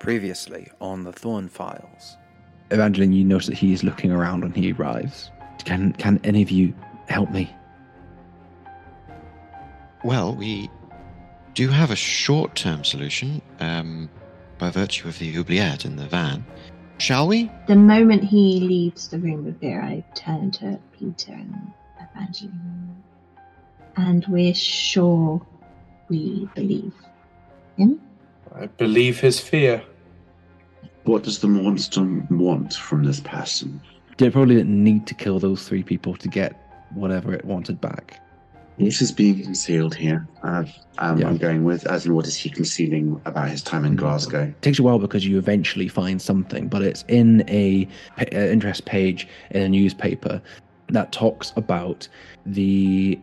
Previously on the Thorne Files. Evangeline, you notice that he is looking around when he arrives. Can can any of you help me? Well, we do have a short term solution um, by virtue of the oubliette in the van. Shall we? The moment he leaves the room with Vera, I turn to Peter and Evangeline. And we're sure we believe him? I believe his fear. What does the monster want from this person? It probably didn't need to kill those three people to get whatever it wanted back. This is being concealed here? Uh, um, Yeah. I'm going with, as in, what is he concealing about his time in Glasgow? It takes a while because you eventually find something, but it's in a pa- uh, interest page in a newspaper that talks about the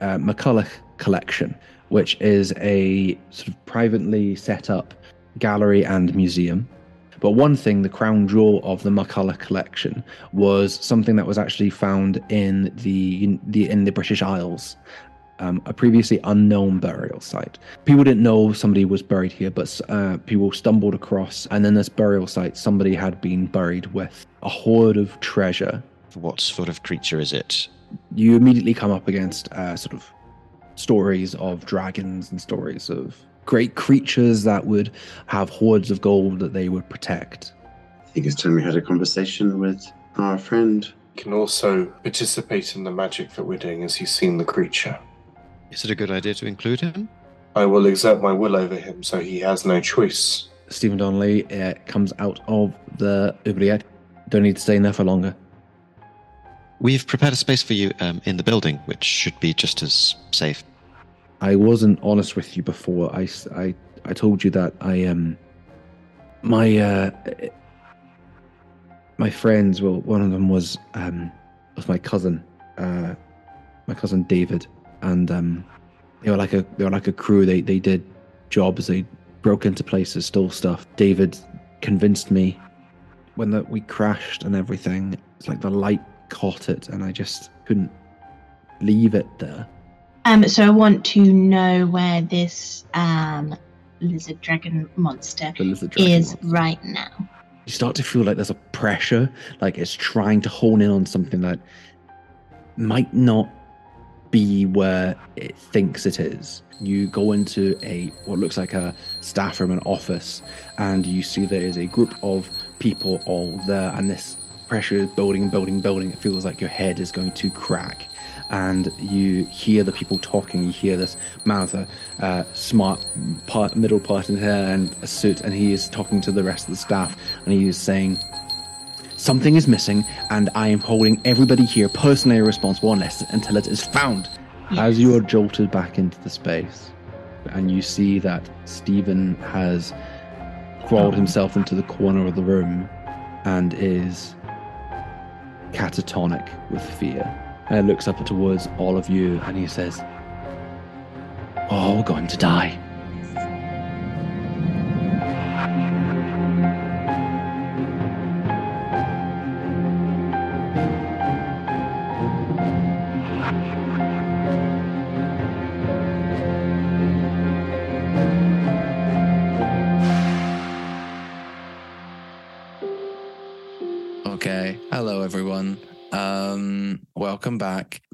uh, McCulloch collection, which is a sort of privately set up gallery and museum. But one thing, the crown jewel of the McCulloch collection, was something that was actually found in the in the in the British Isles, um, a previously unknown burial site. People didn't know somebody was buried here, but uh, people stumbled across, and in this burial site, somebody had been buried with a hoard of treasure. What sort of creature is it? You immediately come up against uh, sort of stories of dragons and stories of great creatures that would have hoards of gold that they would protect. I think it's time we had a conversation with our friend. Can also participate in the magic that we're doing as he's seen the creature. Is it a good idea to include him? I will exert my will over him so he has no choice. Stephen Donnelly uh, comes out of the oubliette. Don't need to stay in there for longer. We've prepared a space for you um, in the building, which should be just as safe. I wasn't honest with you before. I, I, I told you that I um my uh my friends. Well, one of them was um was my cousin, uh, my cousin David, and um they were like a they were like a crew. They they did jobs. They broke into places, stole stuff. David convinced me when the, we crashed and everything. It's like the light caught it, and I just couldn't leave it there. Um, so I want to know where this um lizard dragon monster lizard dragon is monster. right now. you start to feel like there's a pressure, like it's trying to hone in on something that might not be where it thinks it is. You go into a what looks like a staff room, an office, and you see there is a group of people all there, and this pressure is building, building, building. It feels like your head is going to crack. And you hear the people talking. You hear this man with a uh, smart part, middle part in hair and a suit, and he is talking to the rest of the staff, and he is saying, "Something is missing, and I am holding everybody here personally responsible unless until it is found." As you are jolted back into the space, and you see that Stephen has crawled himself into the corner of the room and is catatonic with fear. And looks up towards all of you and he says, "We're all going to die.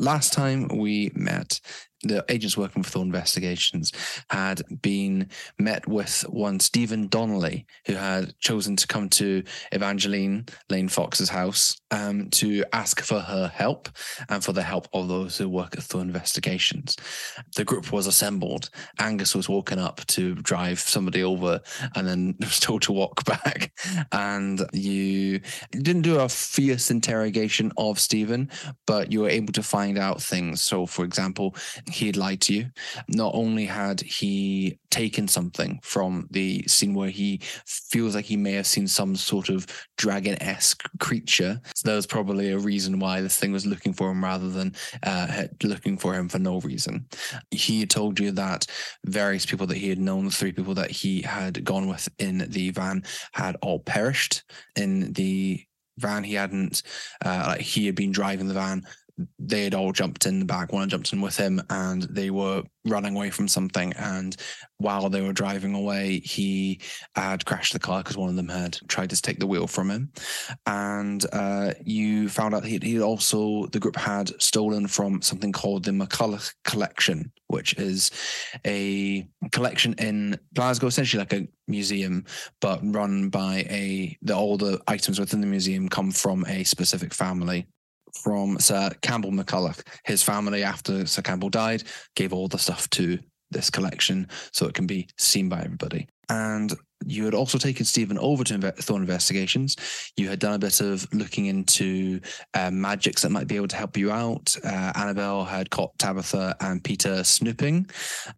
Last time we met, the agents working for Thorne Investigations had been met with one Stephen Donnelly, who had chosen to come to Evangeline Lane Fox's house um, to ask for her help and for the help of those who work at Thorne Investigations. The group was assembled. Angus was walking up to drive somebody over and then was told to walk back. And you didn't do a fierce interrogation of Stephen, but you were able to find out things. So, for example, he had lied to you. Not only had he taken something from the scene where he feels like he may have seen some sort of dragon esque creature, so there was probably a reason why this thing was looking for him rather than uh, looking for him for no reason. He told you that various people that he had known, the three people that he had gone with in the van, had all perished in the van. He hadn't, uh, like he had been driving the van they had all jumped in the back. One jumped in with him, and they were running away from something. And while they were driving away, he had crashed the car because one of them had tried to take the wheel from him. And uh, you found out he he also the group had stolen from something called the McCulloch Collection, which is a collection in Glasgow, essentially like a museum, but run by a the all the items within the museum come from a specific family. From Sir Campbell McCulloch. His family, after Sir Campbell died, gave all the stuff to this collection so it can be seen by everybody. And you had also taken Stephen over to Inve- Thorne Investigations. You had done a bit of looking into uh, magics that might be able to help you out. Uh, Annabelle had caught Tabitha and Peter snooping.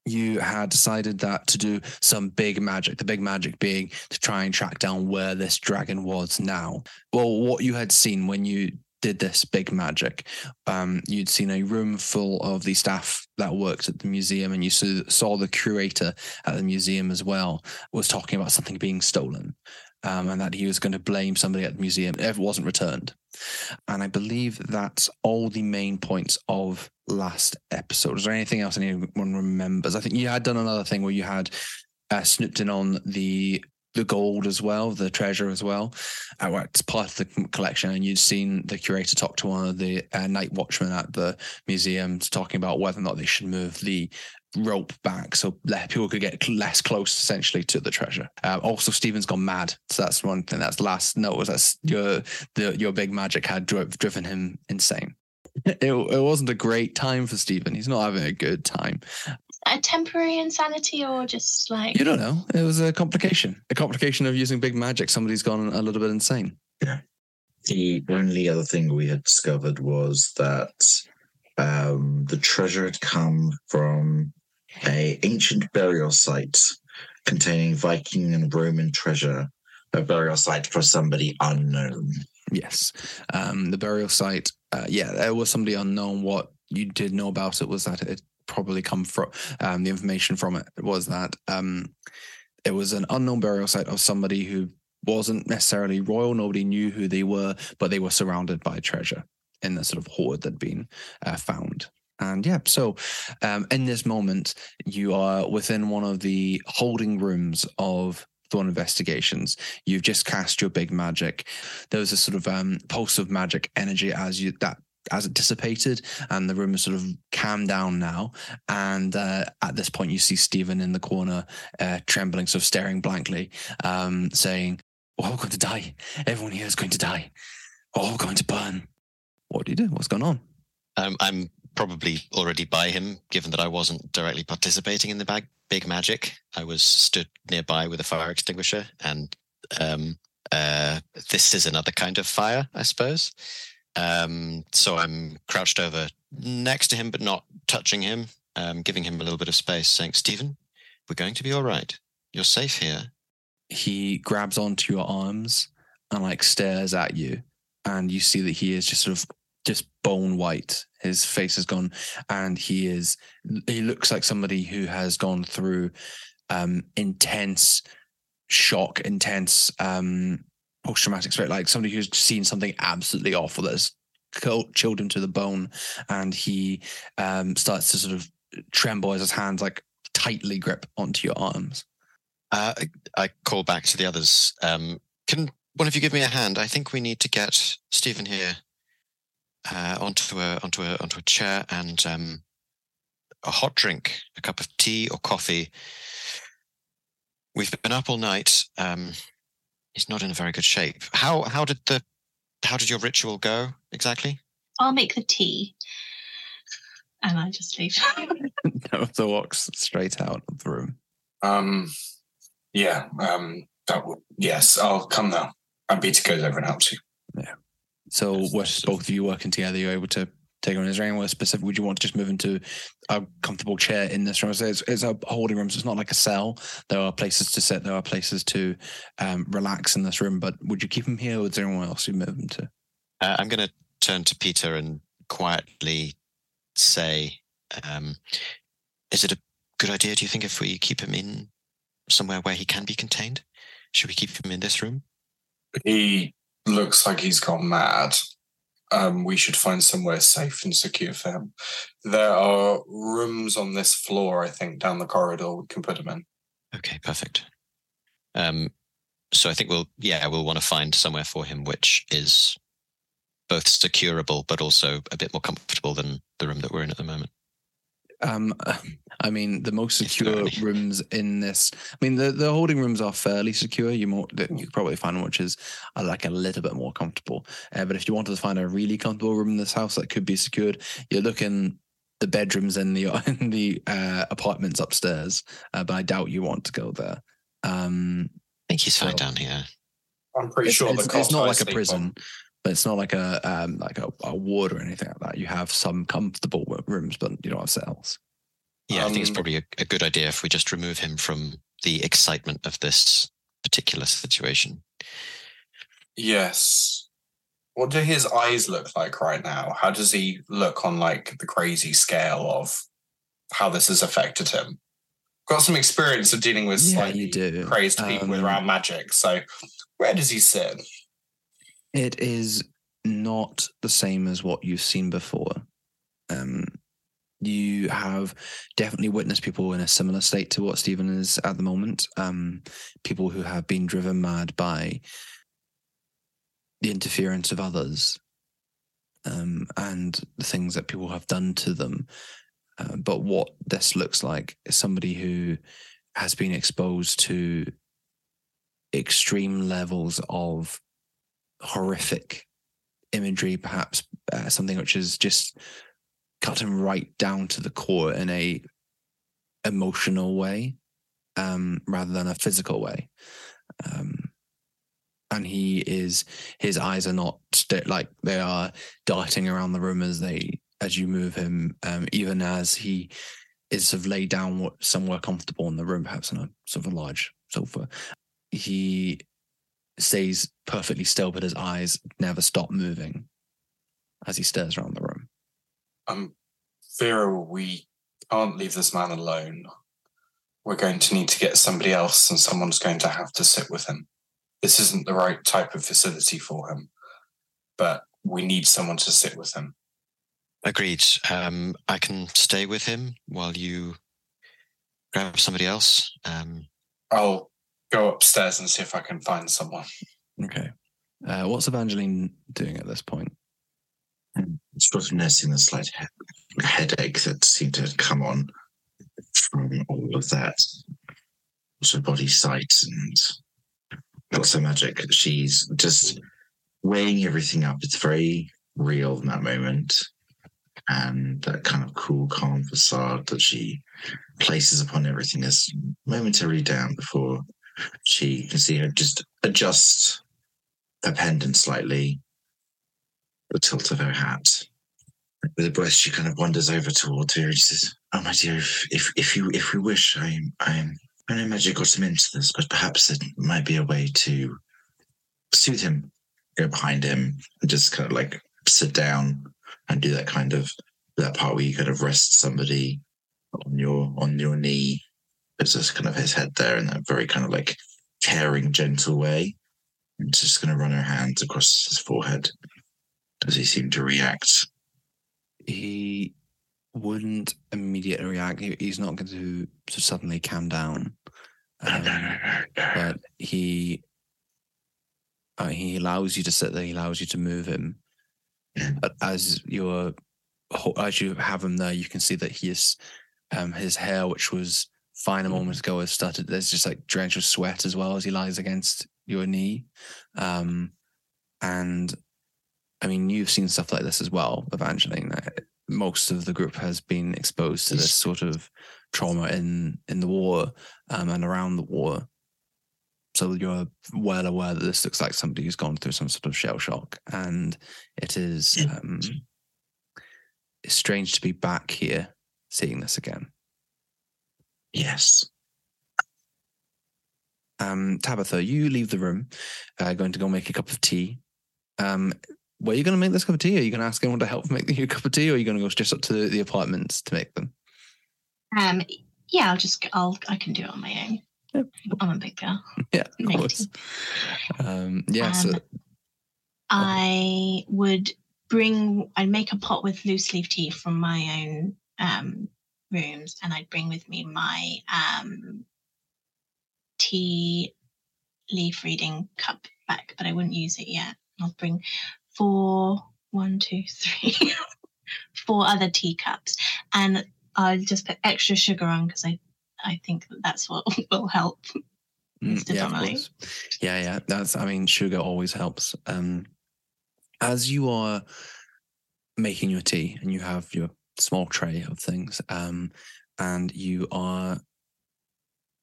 You had decided that to do some big magic, the big magic being to try and track down where this dragon was now. Well, what you had seen when you did this big magic. Um, you'd seen a room full of the staff that worked at the museum, and you saw, the curator at the museum as well was talking about something being stolen. Um, and that he was going to blame somebody at the museum if it wasn't returned. And I believe that's all the main points of last episode. Is there anything else anyone remembers? I think you had done another thing where you had uh, snooped in on the the gold as well, the treasure as well. Uh, it's part of the collection, and you've seen the curator talk to one of the uh, night watchmen at the museum, talking about whether or not they should move the rope back so people could get less close, essentially, to the treasure. Uh, also, Stephen's gone mad, so that's one thing. That's last note was that your the your big magic had dri- driven him insane. It, it wasn't a great time for Stephen. He's not having a good time. A temporary insanity or just like You don't know. It was a complication. A complication of using big magic. Somebody's gone a little bit insane. yeah The only other thing we had discovered was that um, the treasure had come from a ancient burial site containing Viking and Roman treasure, a burial site for somebody unknown. Yes. Um, the burial site, uh, yeah, there was somebody unknown. What you did know about it was that it probably come from um, the information from it was that um, it was an unknown burial site of somebody who wasn't necessarily royal. Nobody knew who they were, but they were surrounded by treasure in the sort of hoard that'd been uh, found. And yeah, so um, in this moment, you are within one of the holding rooms of Thorne Investigations. You've just cast your big magic. There was a sort of um, pulse of magic energy as you that as it dissipated, and the room is sort of calmed down now. And uh, at this point, you see Stephen in the corner, uh, trembling, sort of staring blankly, um, saying, "We're all going to die. Everyone here is going to die. We're all going to burn." What do you do? What's going on? Um, I'm probably already by him, given that I wasn't directly participating in the bag, big magic. I was stood nearby with a fire extinguisher, and um, uh, this is another kind of fire, I suppose. Um, so I'm crouched over next to him, but not touching him, um, giving him a little bit of space, saying, Stephen, we're going to be all right. You're safe here. he grabs onto your arms and like stares at you and you see that he is just sort of just bone white his face has gone and he is he looks like somebody who has gone through um intense shock intense um post-traumatic stress like somebody who's seen something absolutely awful that's chilled him to the bone and he um starts to sort of tremble as his hands like tightly grip onto your arms Uh, I, I call back to the others. Um, can one of you give me a hand? I think we need to get Stephen here uh, onto a onto a onto a chair and um, a hot drink, a cup of tea or coffee. We've been up all night. Um, he's not in a very good shape. How how did the how did your ritual go exactly? I'll make the tea. And I just leave. Noah walks straight out of the room. Um, yeah, um, that would, yes, I'll come now. And Peter goes over and helps you. Yeah. So, Yes, with both of you working together, you're able to take on. Is there anywhere specific? Would you want to just move into a comfortable chair in this room? So it's, it's a holding room, so it's not like a cell. There are places to sit. There are places to um, relax in this room. But would you keep him here, or is there anyone else you move him to? Uh, I'm going to turn to Peter and quietly say, um, "Is it a good idea? Do you think if we keep him in somewhere where he can be contained? Should we keep him in this room?" He looks like he's gone mad. Um, we should find somewhere safe and secure for him. There are rooms on this floor, I think, down the corridor we can put him in. Okay, perfect. Um, so I think we'll, yeah, we'll want to find somewhere for him which is both securable but also a bit more comfortable than the room that we're in at the moment. Um, I mean, the most If there are secure rooms in this. I mean, the, the holding rooms are fairly secure. You more that you could probably find one which is uh, like a little bit more comfortable. Uh, but if you wanted to find a really comfortable room in this house that could be secured, you're looking the bedrooms in the in the uh, apartments upstairs. Uh, but I doubt you want to go there. Um, I think he's fine down here. I'm pretty it's, sure it's, the it's not like a prison, on- but it's not like a um, like a, a ward or anything like that. You have some comfortable rooms, but you don't have cells. Yeah, I think it's Um, probably a, a good idea if we just remove him from the excitement of this particular situation. Yes. What do his eyes look like right now? How does he look on like the crazy scale of how this has affected him? Got some experience of dealing with Yeah, slightly you do. crazed people with Um, around magic. So where does he sit? It is not the same as what you've seen before. Um, you have definitely witnessed people in a similar state to what Stephen is at the moment. Um, people who have been driven mad by the interference of others um, and the things that people have done to them. Uh, but what this looks like is somebody who has been exposed to extreme levels of horrific imagery, perhaps uh, something which is just cut him right down to the core in a emotional way, um, rather than a physical way. Um, and he is his eyes are not st- like they are darting around the room as they as you move him, um, even as he is sort of laid down somewhere comfortable in the room, perhaps on a sort of a large sofa. He stays perfectly still, but his eyes never stop moving as he stares around the room. Um, Vera, we can't leave this man alone. We're going to need to get somebody else, and someone's going to have to sit with him. This isn't the right type of facility for him, but we need someone to sit with him. Agreed. Um, I can stay with him while you grab somebody else. Um, I'll go upstairs and see if I can find someone. Okay. Uh, what's Evangeline doing at this point? sort of nursing the slight he- headache that seemed to come on from all of that Also, body sight and lots of magic. She's just weighing everything up. It's very real in that moment. And that kind of cool, calm facade that she places upon everything is momentarily down before she can see her just adjust her pendant slightly, the tilt of her hat. With a breath, she kind of wanders over towards her and she says, "Oh, my dear, if if, if you if you wish, I'm I'm I know magic got him into this, but perhaps it might be a way to soothe him. Go behind him and just kind of like sit down and do that kind of that part where you kind of rest somebody on your on your knee. It's just kind of his head there in that very kind of like caring, gentle way. And just going to run her hands across his forehead. Does he seem to react? He wouldn't immediately react. He's not going to, to suddenly calm down. Um, but he uh, he allows you to sit there. He allows you to move him. But as you're as you have him there, you can see that he is um, his hair, which was fine a moment ago, has started. There's just like drenched with sweat as well as he lies against your knee. Um, and I mean, you've seen stuff like this as well, Evangeline. Most of the group has been exposed to this sort of trauma in in the war um, and around the war. So you're well aware that this looks like somebody who's gone through some sort of shell shock, and it is um, it's strange to be back here seeing this again. Yes. Um, Tabitha, you leave the room, uh, going to go make a cup of tea. Um, where are you going to make this cup of tea? Are you going to ask anyone to help make you a cup of tea, or are you going to go just up to the apartments to make them? Um, yeah, I'll just I'll I can do it on my own. Yep. I'm a big girl. Yeah, of Make course. Um, yeah, so Um, I would bring, I'd make a pot with loose leaf tea from my own um, rooms, and I'd bring with me my um, tea leaf reading cup back, but I wouldn't use it yet. I'll bring four, one, two, three, four other teacups, and I'll just put extra sugar on because I, I think that that's what will help. Mm, yeah, of course. Yeah, yeah. That's. I mean, sugar always helps. Um, as you are making your tea and you have your small tray of things, um, and you are,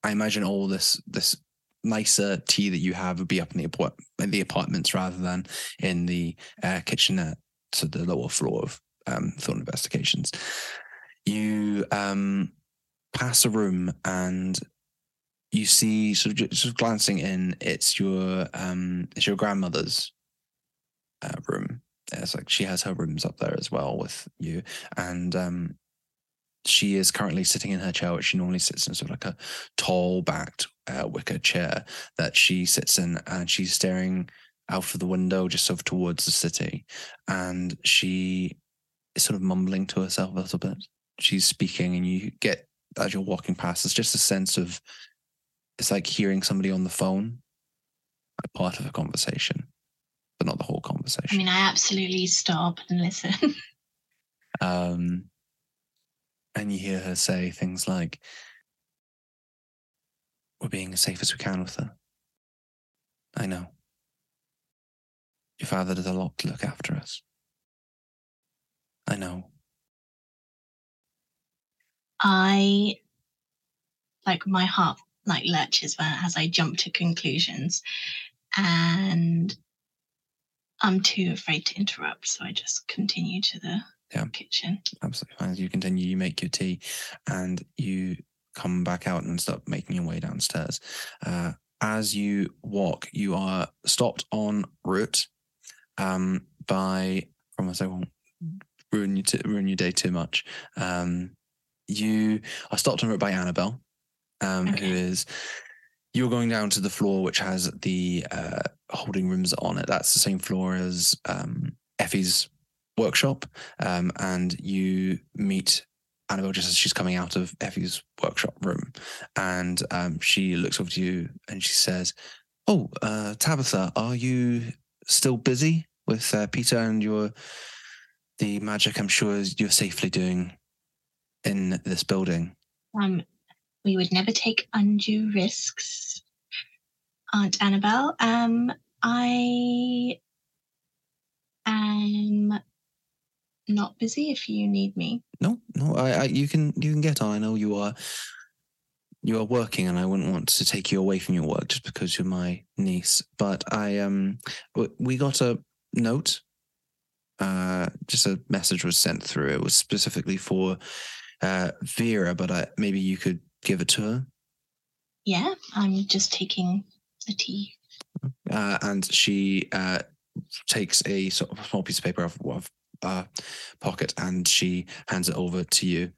I imagine all this this nicer tea that you have would be up in the apart- in the apartments rather than in the uh, kitchenette to the lower floor of um, Thorne Investigations. You um, pass a room and you see sort of sort of glancing in it's your um it's your grandmother's uh, room it's like she has her rooms up there as well with you. And um she is currently sitting in her chair which she normally sits in sort of like a tall backed uh, wicker chair that she sits in. And she's staring out of the window just sort of towards the city. And she is sort of mumbling to herself a little bit. She's speaking and you get as you're walking past it's just a sense of it's like hearing somebody on the phone, part of a conversation, but not the whole conversation. I mean, I absolutely stop and listen. Um, and you hear her say things like, We're being as safe as we can with her. I know. Your father does a lot to look after us. I know. I like my heart like lurches when as I jump to conclusions, and I'm too afraid to interrupt, so I just continue to the Yeah. kitchen. Absolutely fine. As you continue, you make your tea and you come back out and start making your way downstairs. Uh, as you walk, you are stopped on route um, by, promise I won't ruin, you t- ruin your day too much. Um, you are stopped on route by Annabelle, um, Okay. is, you're going down to the floor which has the uh, holding rooms on it. That's the same floor as um, Effie's workshop um, and you meet Annabelle just as she's coming out of Effie's workshop room, and um, she looks over to you and she says, "Oh, uh, Tabitha, are you still busy with uh, Peter and your the magic? I'm sure you're safely doing in this building." Um, we would never take undue risks, Aunt Annabelle. Um, I am not busy if you need me. No, no, I, I, you can you can get on. I know you are you are working, and I wouldn't want to take you away from your work just because you're my niece. But I um, we got a note. Uh, just a message was sent through. It was specifically for uh Vera, but I, maybe you could give it to her. Yeah, I'm just taking the tea. uh, and she uh, takes a sort of small piece of paper off of uh, pocket and she hands it over to you.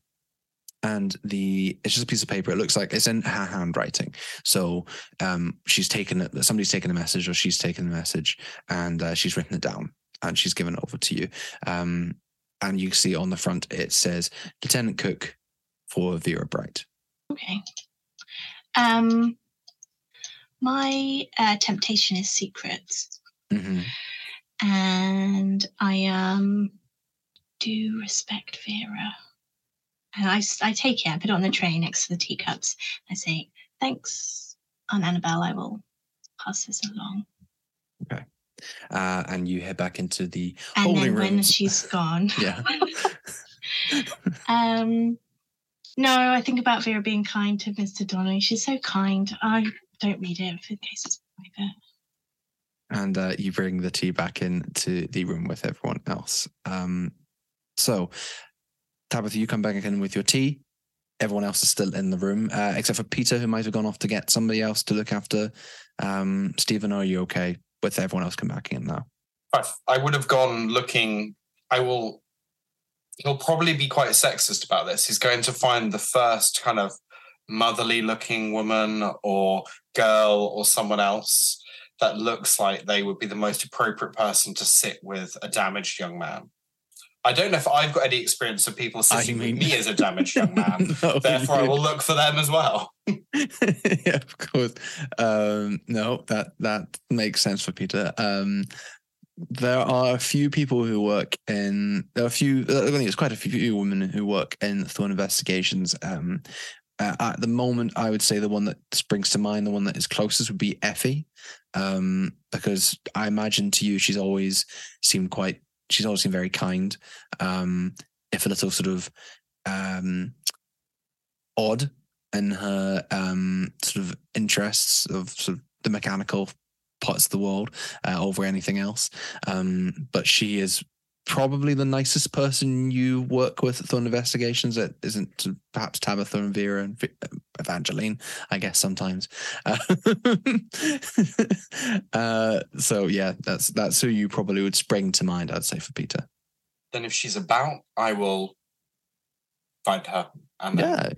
And the it's just a piece of paper. It looks like it's in her handwriting. So um, she's taken it. Somebody's taken a message, or she's taken the message, and uh, she's written it down, and she's given it over to you. Um, and you see on the front it says Lieutenant Cook for Vera Bright. Okay. Um, my uh, temptation is secrets, hmm and I um do respect Vera. And I, I take it, I put it on the tray next to the teacups. I say, "Thanks, Aunt Annabelle. I will pass this along." Uh, and you head back into the And holding then when she's gone, yeah. um, no, I think about Vera being kind to Mr. Donnelly. She's so kind. I don't read it in case it's private. and uh, you bring the tea back into the room with everyone else. Um, so, Tabitha, you come back in with your tea. Everyone else is still in the room, uh, except for Peter, who might have gone off to get somebody else to look after. Um, Stephen, are you okay with everyone else come back in now? I, I would have gone looking. I will. He'll probably be quite sexist about this. He's going to find the first kind of motherly looking woman or girl or someone else that looks like they would be the most appropriate person to sit with a damaged young man. I don't know if I've got any experience of people sitting mean- with me as a damaged young man. No, Therefore, I will look for them as well. yeah, of course. Um, no, that that makes sense for Peter. Um, there are a few people who work in. There are a few. uh, I think it's quite a few women who work in Thorne Investigations. Um, uh, at the moment, I would say the one that springs to mind, the one that is closest, would be Effie, um, because I imagine to you she's always seemed quite. She's always seemed very kind, um, if a little sort of um, odd in her um, sort of interests of sort of the mechanical parts of the world uh, over anything else. Um, but she is probably the nicest person you work with at Thorne Investigations. That isn't perhaps Tabitha and Vera and Evangeline, I guess sometimes. Uh, uh, so yeah, that's that's who you probably would spring to mind. I'd say for Peter. Then, if she's about, I will find her. And then Yeah,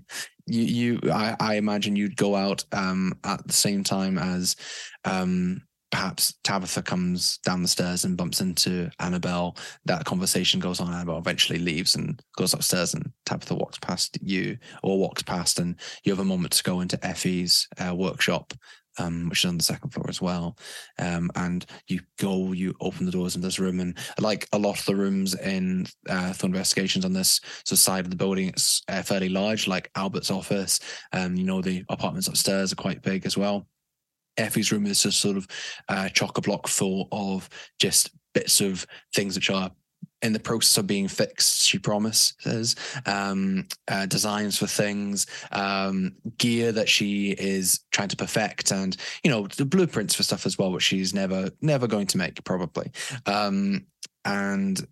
you you I, I imagine you'd go out um at the same time as um perhaps Tabitha comes down the stairs and bumps into Annabelle. That conversation goes on. Annabelle eventually leaves and goes upstairs, and Tabitha walks past you or walks past, and you have a moment to go into Effie's uh, workshop. Um, which is on the second floor as well. Um, and you go, you open the doors in this room, and like a lot of the rooms in uh, Thorne Investigations on this sort of side of the building, it's uh, fairly large, like Albert's office. Um, you know, the apartments upstairs are quite big as well. Effie's room is just sort of uh, chock a block full of just bits of things which are in the process of being fixed. She promises um, uh, designs for things, um, gear that she is trying to perfect, and you know the blueprints for stuff as well, which she's never never going to make probably. Um, and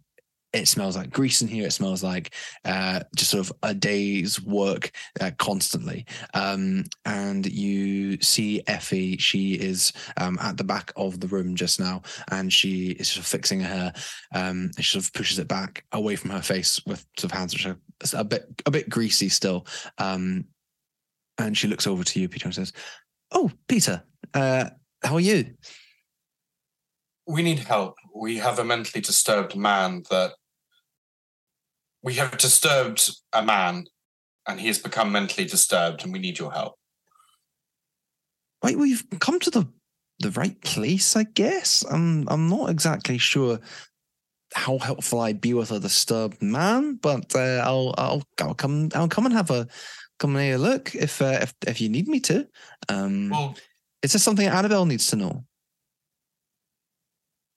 it smells like grease in here. It smells like uh, just sort of a day's work uh, constantly. Um, and you see Effie. She is um, at the back of the room just now, and she is sort of fixing her. Um, she sort of pushes it back away from her face with sort of hands which are a bit a bit greasy still. Um, and she looks over to you, Peter, and says, "Oh, Peter, uh, how are you?" we need help. We have a mentally disturbed man that we have disturbed a man and he has become mentally disturbed and we need your help. Right, well, you've come to the the right place, I guess. I'm I'm not exactly sure how helpful I'd be with a disturbed man, but uh, I'll I'll I'll come I'll come and have a come and have a look if uh, if if you need me to. Um, Well, is this something Annabelle needs to know?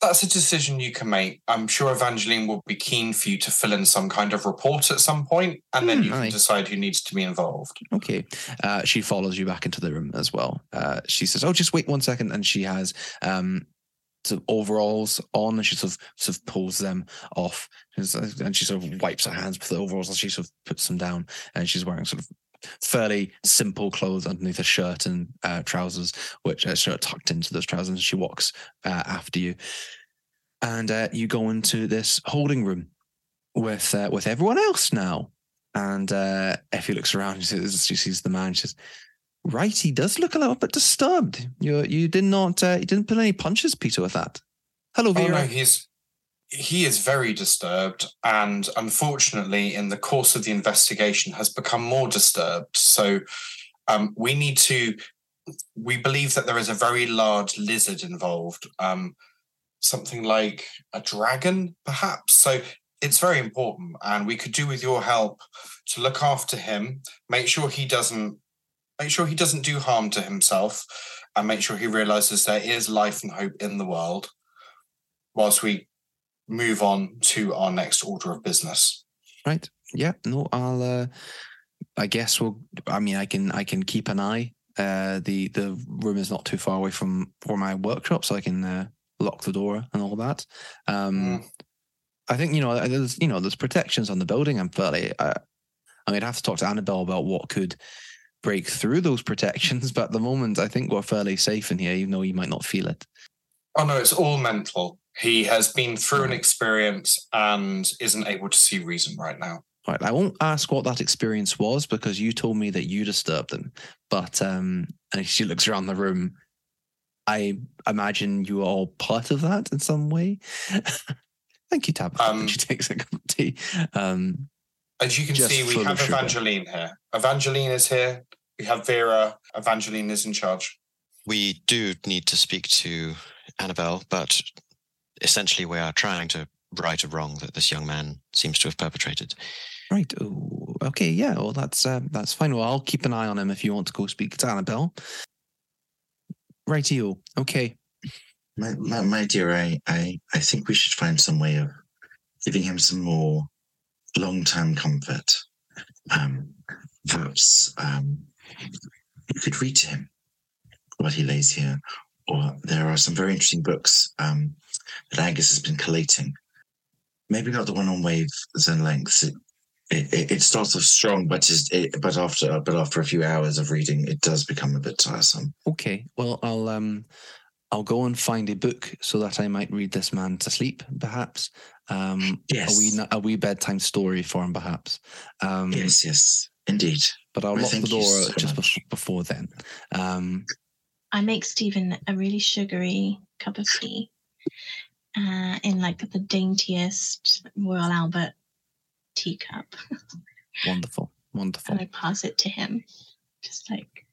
That's a decision you can make. I'm sure Evangeline will be keen for you to fill in some kind of report at some point, and then Hmm, you can aye. decide who needs to be involved. Okay. Uh, she follows you back into the room as well. Uh, she says, "Oh, just wait one second. and she has um, sort of overalls on, and she sort of sort of pulls them off, and she sort of wipes her hands with the overalls, and she sort of puts them down, and she's wearing sort of fairly simple clothes underneath a shirt and uh, trousers, which a shirt tucked into those trousers. And she walks uh, after you, and uh, you go into this holding room with uh, with everyone else now. And uh, Effie looks around. She says, she sees the man. She says, "Right, he does look a little bit disturbed. You you did not uh, you didn't pull any punches, Peter, with that. Hello, Oh Vera. no, he's he is very disturbed, and unfortunately, in the course of the investigation, has become more disturbed. So, um, we need to. We believe that there is a very large lizard involved, um, something like a dragon, perhaps. So it's very important, and we could do with your help to look after him, make sure he doesn't, make sure he doesn't do harm to himself, and make sure he realizes there is life and hope in the world whilst we move on to our next order of business. Right? Yeah. No, I'll. Uh, I guess we'll. I mean, I can I can keep an eye. Uh, the the room is not too far away from for my workshop, so I can uh, lock the door and all that. Um, Mm. I think you know there's you know there's protections on the building. I'm fairly. Uh, I mean, I'd have to talk to Annabelle about what could break through those protections, but at the moment, I think we're fairly safe in here, even though you might not feel it. Oh no, it's all mental. He has been through an experience and isn't able to see reason right now. Right. I won't ask what that experience was because you told me that you disturbed them. But um, and she looks around the room. I imagine you are all part of that in some way. Thank you, Tabitha. Um, she takes a cup of tea. Um, As you can see, we full of have sugar. Evangeline here. Evangeline is here. We have Vera. Evangeline is in charge. We do need to speak to Annabelle, but essentially we are trying to right a wrong that this young man seems to have perpetrated. right. Oh, okay. Yeah. Well, that's uh, that's fine. Well, I'll keep an eye on him if you want to go speak to Annabelle. Rightio. Okay. My, my, my dear, I, I, I think we should find some way of giving him some more long term comfort. Um, perhaps um, you could read to him while he lays here. Or there are some very interesting books um, that Angus has been collating. Maybe not the one on waves and lengths. It, it, it- starts off strong, but is it, but after but after a few hours of reading, it does become a bit tiresome. Okay. Well, I'll um, I'll go and find a book so that I might read this man to sleep, perhaps. Um, Yes. A wee a wee bedtime story for him, perhaps. Um, Yes, yes, indeed. But I'll Well, lock the door so just much. before then. Um, I make Stephen a really sugary cup of tea uh, in like the daintiest Royal Albert teacup. wonderful, wonderful. And I pass it to him. Just like,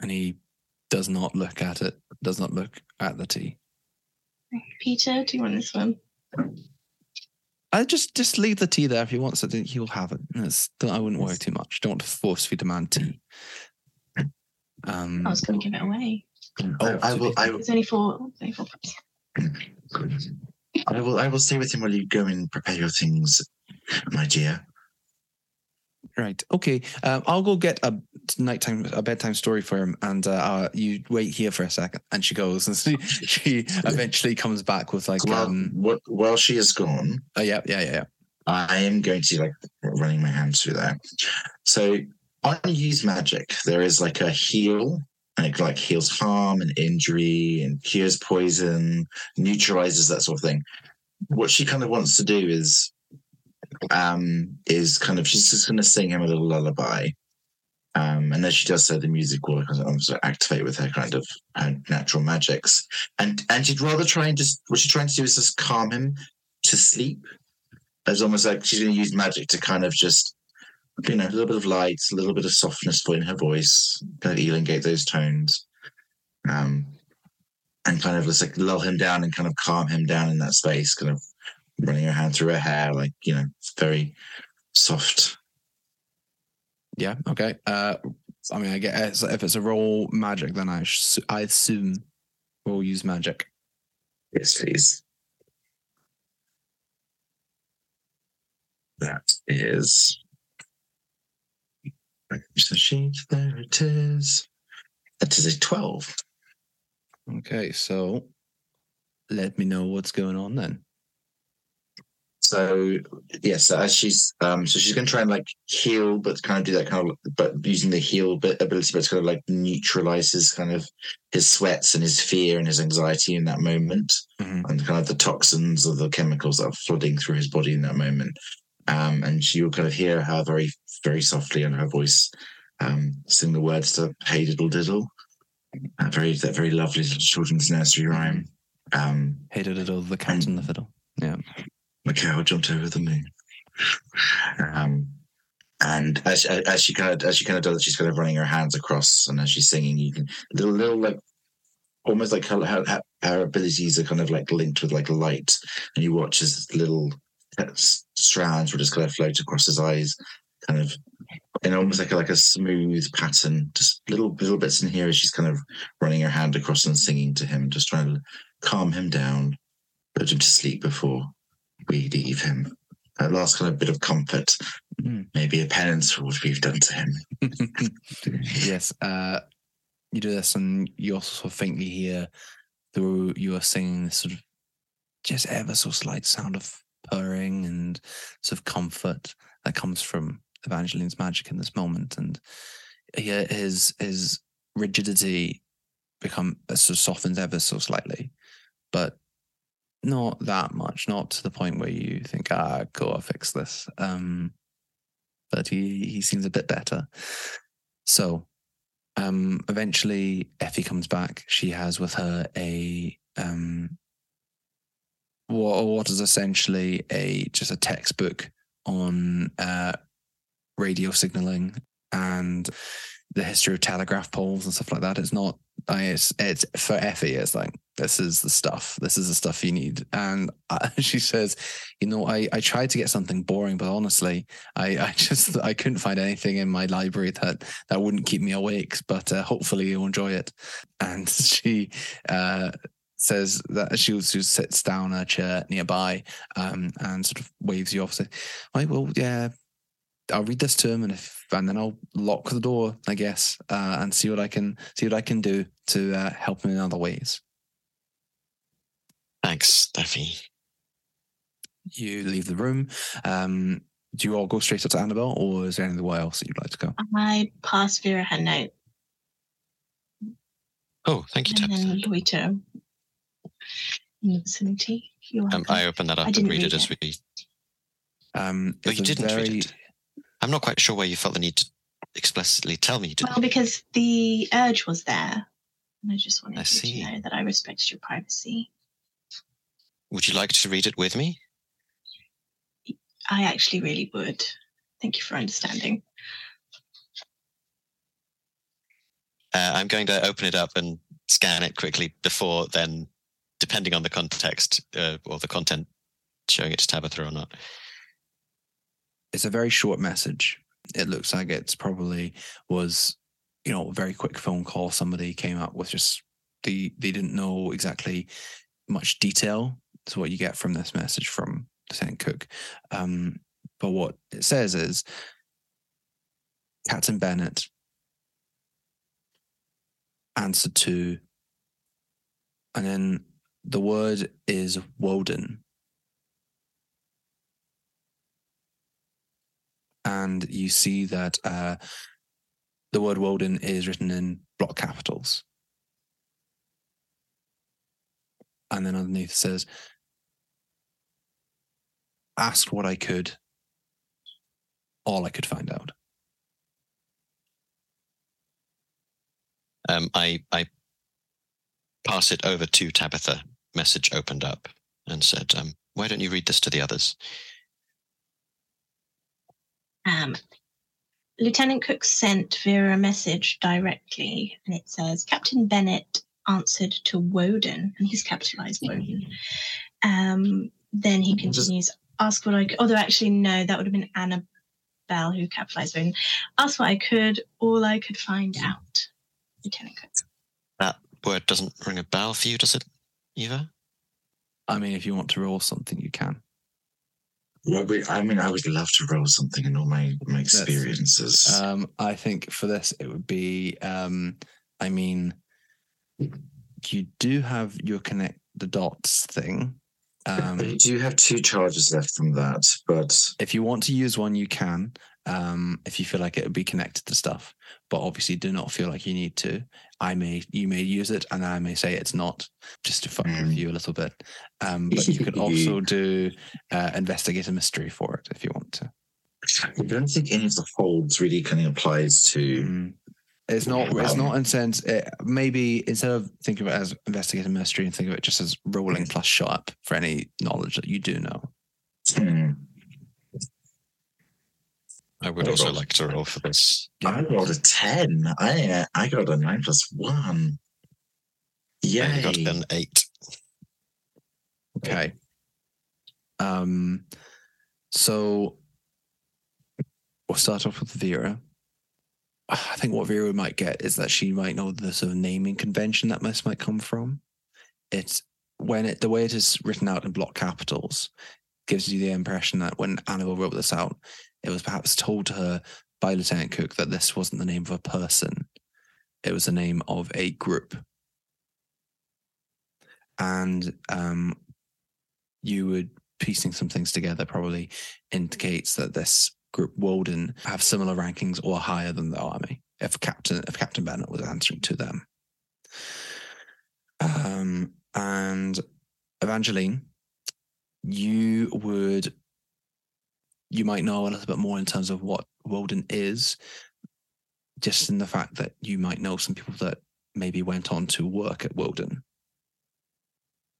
And he does not look at it. Does not look at the tea. Peter, do you want this one? I just just leave the tea there if he wants it. He'll have it. It's, I wouldn't worry too much. Don't force feed a man tea. Um, I was going to give it away. oh, I, I will. I will. It's only four. Only four cups. I will. I will stay with him while you go and prepare your things, my dear. Right. Okay. Um, I'll go get a nighttime, a bedtime story for him, and uh, uh, you wait here for a second. And she goes, and she, she eventually comes back with like, Well, um, what, while she is gone, oh yeah, yeah, yeah, yeah. I am going to like running my hands through that. So on use magic, there is like a heal, and it like heals harm and injury and cures poison, neutralizes that sort of thing. What she kind of wants to do is um is kind of she's just gonna sing him a little lullaby. Um, and as she does so, the music will activate with her kind of her natural magics. And and she'd rather try and just what she's trying to do is just calm him to sleep it's almost like she's going to use magic to kind of just, you know, a little bit of light, a little bit of softness for in her voice, kind of elongate those tones, um, and kind of just like lull him down and kind of calm him down in that space, kind of running her hand through her hair, like you know, very soft. Yeah. Okay. Uh, I mean, I guess if it's a roll magic, then I sh- I assume we'll use magic. Yes, please. That is. So sheet, there it is. That is a 12. Okay. So let me know what's going on then. So yes, so as she's um, so she's going to try and like heal, but kind of do that kind of, but using the heal bit ability, but it's kind of like neutralizes kind of his sweats and his fear and his anxiety in that moment, Mhm. and kind of the toxins or the chemicals that are flooding through his body in that moment. Um, and she will kind of hear her very, very softly in her voice, um, sing the words to "Hey Diddle Diddle," that very that very lovely little children's nursery rhyme. Um, Hey, diddle, diddle, the cat and the fiddle. Yeah. the cow jumped over the moon. Um, and as as she kind of as she kind of does it, she's kind of running her hands across, and as she's singing, you can little little like almost like her, her, her- her abilities are kind of like linked with like light, and you watch as little strands will just kind of float across his eyes, kind of in almost like a, like a smooth pattern, just little little bits in here as she's kind of running her hand across and singing to him, just trying to calm him down, put him to sleep before we leave him. That last kind of bit of comfort, Mm. maybe a penance for what we've done to him. yes. Uh, you do this, and you also sort of faintly hear through you are singing this sort of just ever so slight sound of purring and sort of comfort that comes from Evangeline's magic in this moment, and his his rigidity become uh, sort of softens ever so slightly, but not that much, not to the point where you think, ah, go, I'll fix this. Um, but he he seems a bit better. So Um, eventually, Effie comes back. She has with her a um, what, what is essentially a just a textbook on uh, radio signaling and the history of telegraph poles and stuff like that. It's not. I it's, it's for Effie. It's like this is the stuff. This is the stuff you need. And uh, she says, you know, I I tried to get something boring, but honestly, I I just I couldn't find anything in my library that that wouldn't keep me awake. But uh, hopefully you'll enjoy it. And she uh, says that she also sits down in a chair nearby um, and sort of waves you off. Say, "I will, yeah, I'll read this to him, and if and then I'll lock the door, I guess, uh, and see what I can see what I can do to uh, help him in other ways." Thanks, Effie. You leave the room. Um, do you all go straight up to Annabelle, or is there anywhere else that you'd like to go? I pass Vera her note Oh, thank you, and Tabitha. then loiter in the vicinity. You're Um. I open that up I and read, read it as we. Um, Oh, you didn't read it. I'm not quite sure why you felt the need to explicitly tell me you didn't. well, because the urge was there. And I just wanted I you to know that I respected your privacy. Would you like to read it with me? I actually really would. Thank you for understanding. Uh, I'm going to open it up and scan it quickly before then, depending on the context uh, or the content, showing it to Tabitha or not. It's a very short message. It looks like it's probably was, you know, a very quick phone call. Somebody came up with just the they didn't know exactly much detail to what you get from this message from Lieutenant Cook. Um, but what it says is Captain Bennett answered to, and then the word is Woden. And you see that uh, the word Woden is written in block capitals. And then underneath says, asked what I could, all I could find out. Um, I I pass it over to Tabitha. Message opened up and said, um, "Why don't you read this to the others?" Um, Lieutenant Cook sent Vera a message directly, and it says Captain Bennett answered to Woden, and he's capitalized Woden. Um, then he continues, ask what I could. Although, actually, no, that would have been Annabelle who capitalized Woden. Ask what I could, all I could find out. Lieutenant Cook. That word doesn't ring a bell for you, does it, Eva? I mean, if you want to roll something, you can. Well, we- I mean, I would love to roll something in all my, my experiences. Um, I think for this, it would be, um, I mean, you do have your connect the dots thing. Um, I do have two charges left from that, but if you want to use one, you can. Um, if you feel like it would be connected to stuff, but obviously do not feel like you need to. I may, you may use it, and I may say it's not, just to fuck with Mm. you a little bit. Um, but you could also do uh, investigate a mystery for it if you want to. I don't think any of the folds really kind of applies to. Mm. It's not. It's not in sense. It, maybe instead of thinking of it as investigate a mystery, and think of it just as rolling plus shut up for any knowledge that you do know. Hmm. I would Oh, also God. like to roll for this. I rolled a 10. I uh, I got a 9 plus 1. Yeah, I got an eight. Okay. Um. So we'll start off with Vera. I think what Vera might get is that she might know the sort of naming convention that this might come from. It's when it the way it is written out in block capitals gives you the impression that when Annabelle wrote this out, it was perhaps told to her by Lieutenant Cook that this wasn't the name of a person; it was the name of a group. And um, you would piecing some things together probably indicates that this group Woden have similar rankings or higher than the army. If Captain if Captain Bennett was answering to them. Um, and Evangeline, you would you might know a little bit more in terms of what Woden is. just in the fact that you might know some people that maybe went on to work at Woden.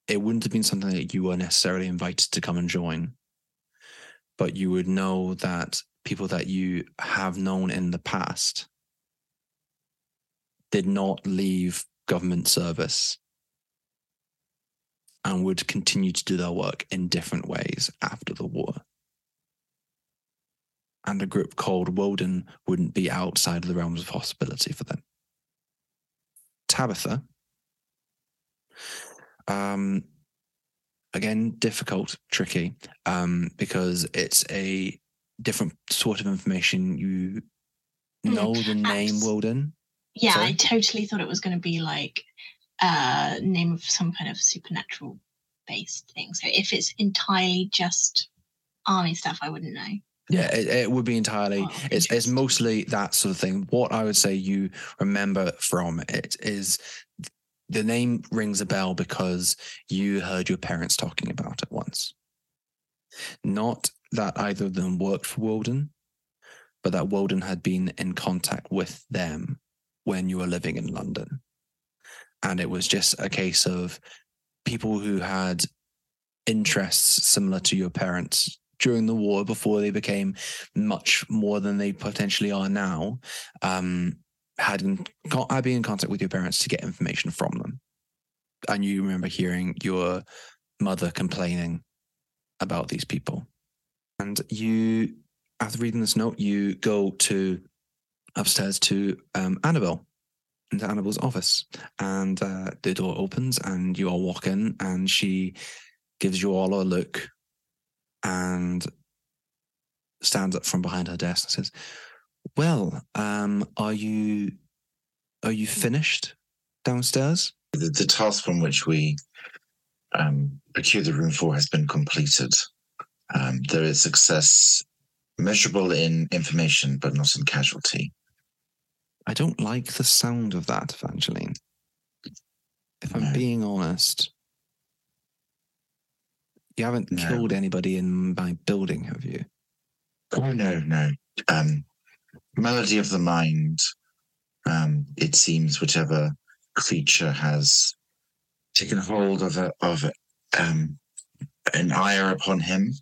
It wouldn't have been something that you were necessarily invited to come and join, but you would know that people that you have known in the past did not leave government service and would continue to do their work in different ways after the war. And a group called Woden wouldn't be outside of the realms of possibility for them. Tabitha, um, again, difficult, tricky, um, because it's a different sort of information. You Hmm, know the name abs- Woden. Yeah, I totally thought it was going to be like uh name of some kind of supernatural based thing. So if it's entirely just army stuff, I wouldn't know. Yeah, it, it would be entirely. Oh, it's it's mostly that sort of thing. What I would say you remember from it is the name rings a bell because you heard your parents talking about it once. Not that either of them worked for Woden, but that Woden had been in contact with them when you were living in London. And it was just a case of people who had interests similar to your parents during the war before they became much more than they potentially are now um had had been in contact with your parents to get information from them. And you remember hearing your mother complaining about these people. And you after reading this note you go to upstairs to um, annabelle into annabelle's office. And uh, the door opens and you all walk in and she gives you all a look and stands up from behind her desk and says, "Well, um, are you are you finished downstairs?" The, the task from which we um, procured the room for has been completed. Um, there is success measurable in information, but not in casualty. I don't like the sound of that, Evangeline. If I'm being honest, you haven't No. killed anybody in my building, have you? Oh no, no. Um, melody of the mind. Um, it seems whichever creature has taken hold of a, of a, um, an ire upon him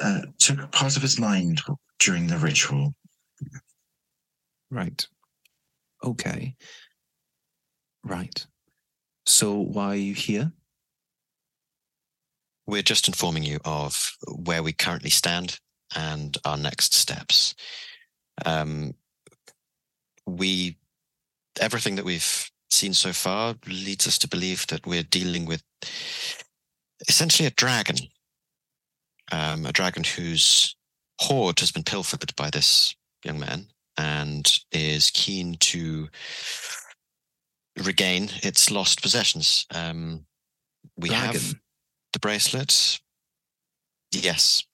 uh, took part of his mind during the ritual. Right. Okay. Right. So why are you here? We're just informing you of where we currently stand and our next steps. Um, we, everything that we've seen so far leads us to believe that we're dealing with essentially a dragon, um, a dragon whose hoard has been pilfered by this young man and is keen to regain its lost possessions. Um, we have Dragon. The bracelet. Yes.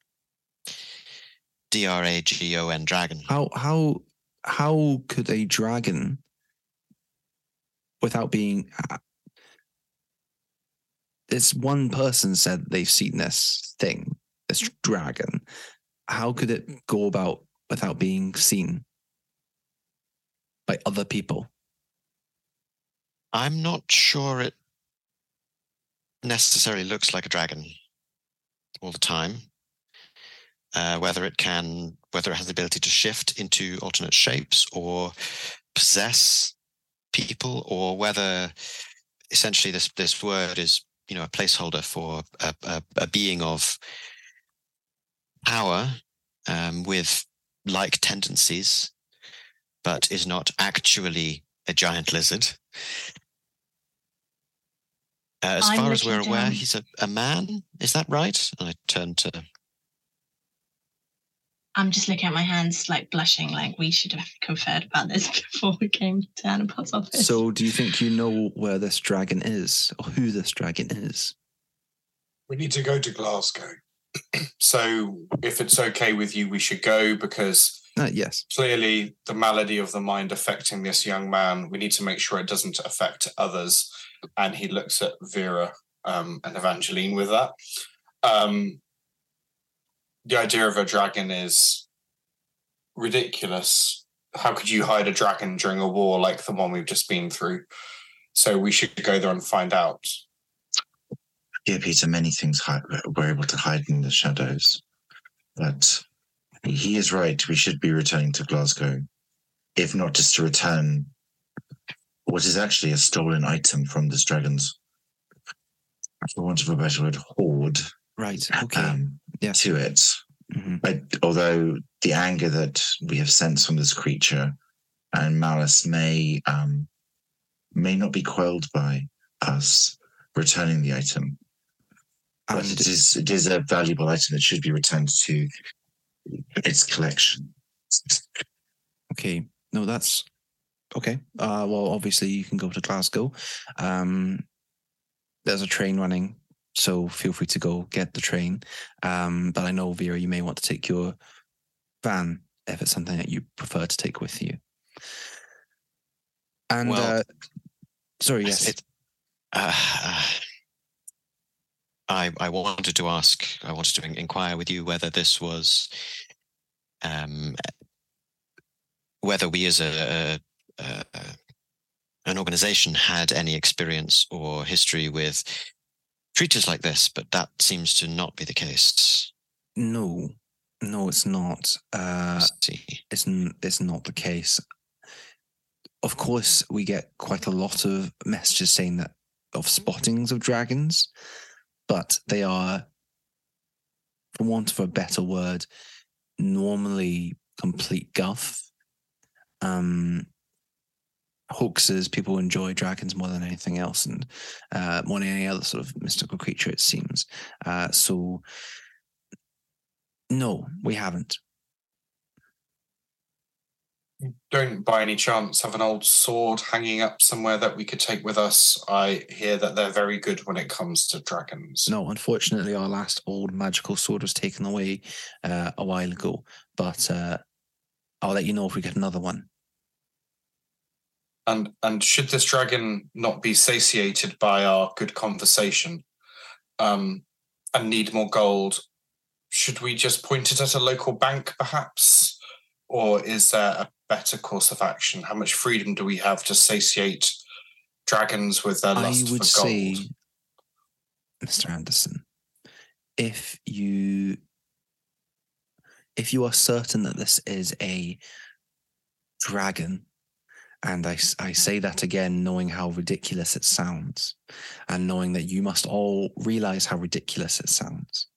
D R A G O N dragon. How how how could a dragon, without being, uh, this one person said they've seen this thing, this dragon. How could it go about without being seen by other people? I'm not sure it necessarily looks like a dragon all the time. Uh, whether it can, whether it has the ability to shift into alternate shapes or possess people, or whether essentially this this word is you know a placeholder for a, a, a being of power um, with like tendencies, but is not actually a giant lizard. Uh, as I'm far as we're looking aware, he's a, a man. Is that right? And I turn to I'm just looking at my hands, like blushing, like we should have conferred about this before we came to Annabelle's office. So, do you think you know where this dragon is or who this dragon is? We need to go to Glasgow. so, if it's okay with you, we should go because Uh, yes. clearly the malady of the mind affecting this young man, we need to make sure it doesn't affect others. And he looks at Vera um, and Evangeline with that. Um, the idea of a dragon is ridiculous, how could you hide a dragon during a war like the one we've just been through? So we should go there and find out. Yeah, Peter, many things hi- we're able to hide in the shadows. But he is right. We should be returning to Glasgow, if not just to return what is actually a stolen item from this dragon's, for want of a better word, hoard Right. Okay. um, yes. to it. Mhm. But although the anger that we have sensed from this creature and malice may um, may not be quelled by us returning the item, but And it is it is a valuable item that should be returned to its collection. Okay. No, that's okay. Uh, well, obviously you can go to Glasgow. Um, there's a train running, so feel free to go get the train. Um, but I know Vera, you may want to take your van if it's something that you prefer to take with you. And Well, uh, sorry, yes, It, uh, I I wanted to ask, I wanted to in- inquire with you whether this was, um, whether we as a, a an organization had any experience or history with creatures like this, but that seems to not be the case. no, no, it's not. Uh, it's it's not the case. Of course, we get quite a lot of messages saying that of spottings of dragons, but they are, for want of a better word, normally complete guff. Um, hoaxes. People enjoy dragons more than anything else, and uh, more than any other sort of mystical creature. It seems. Uh, so, no, we haven't. Don't by any chance have an old sword hanging up somewhere that we could take with us. I hear that they're very good when it comes to dragons. No, unfortunately, our last old magical sword was taken away uh, a while ago. But uh, I'll let you know if we get another one. And and should this dragon not be satiated by our good conversation, um, and need more gold, should we just point it at a local bank, perhaps, or is there a better course of action? How much freedom do we have to satiate dragons with their I lust would for gold? say, Mr. Anderson, if you if you are certain that this is a dragon, and I, I say that again, knowing how ridiculous it sounds, and knowing that you must all realize how ridiculous it sounds.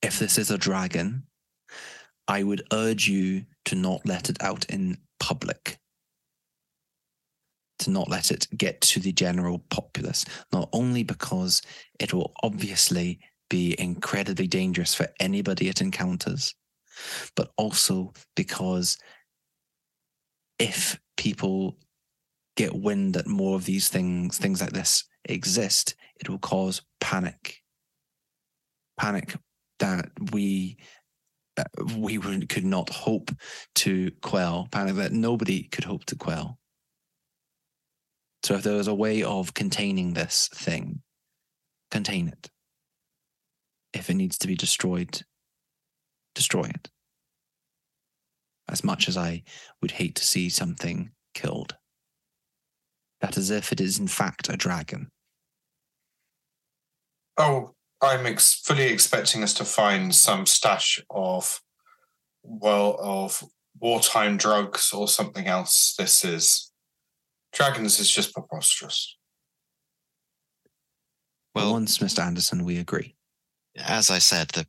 If this is a dragon, I would urge you to not let it out in public to not let it get to the general populace, not only because it will obviously be incredibly dangerous for anybody it encounters, but also because if people get wind that more of these things, things like this exist, it will cause panic. Panic that we we could not hope to quell, panic that nobody could hope to quell. So if there was a way of containing this thing, contain it. If it needs to be destroyed, destroy it. As much as I would hate to see something killed. That is if it is in fact a dragon. Oh, I'm ex- fully expecting us to find some stash of, well, of wartime drugs or something else. This is dragons is just preposterous. Well, Well, once, Mr. Anderson, we agree. as I said, the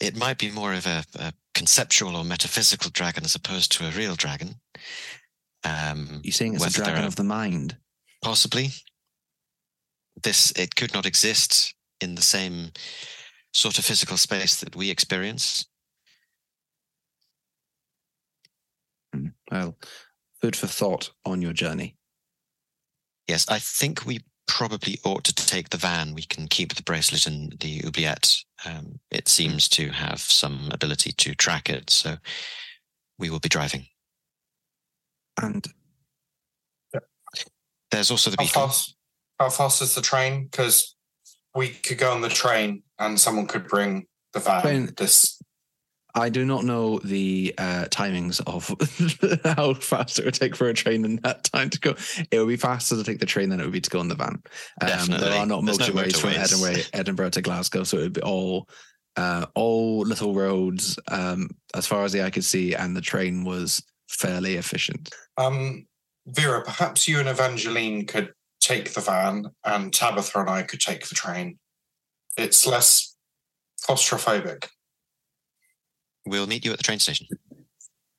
it might be more of a, a conceptual or metaphysical dragon as opposed to a real dragon. Um, You're saying it's a dragon are- of the mind. possibly this it could not exist in the same sort of physical space that we experience. Hmm. Well, food for thought on your journey. Yes, I think we probably ought to take the van. We can keep the bracelet and the oubliette. Um, it seems to have some ability to track it, so we will be driving. And There's also the How beetle. fast? How fast is the train? Because we could go on the train and someone could bring the van. Train- This I do not know the uh, timings of how fast it would take for a train in that time to go. It would be faster to take the train than it would be to go in the van. Um, there are not There's no motorways from. Edinburgh, Edinburgh to Glasgow, so it would be all uh, all little roads um, as far as the eye could see, and the train was fairly efficient. Um, Vera, perhaps you and Evangeline could take the van, and Tabitha and I could take the train. It's less claustrophobic. We'll meet you at the train station.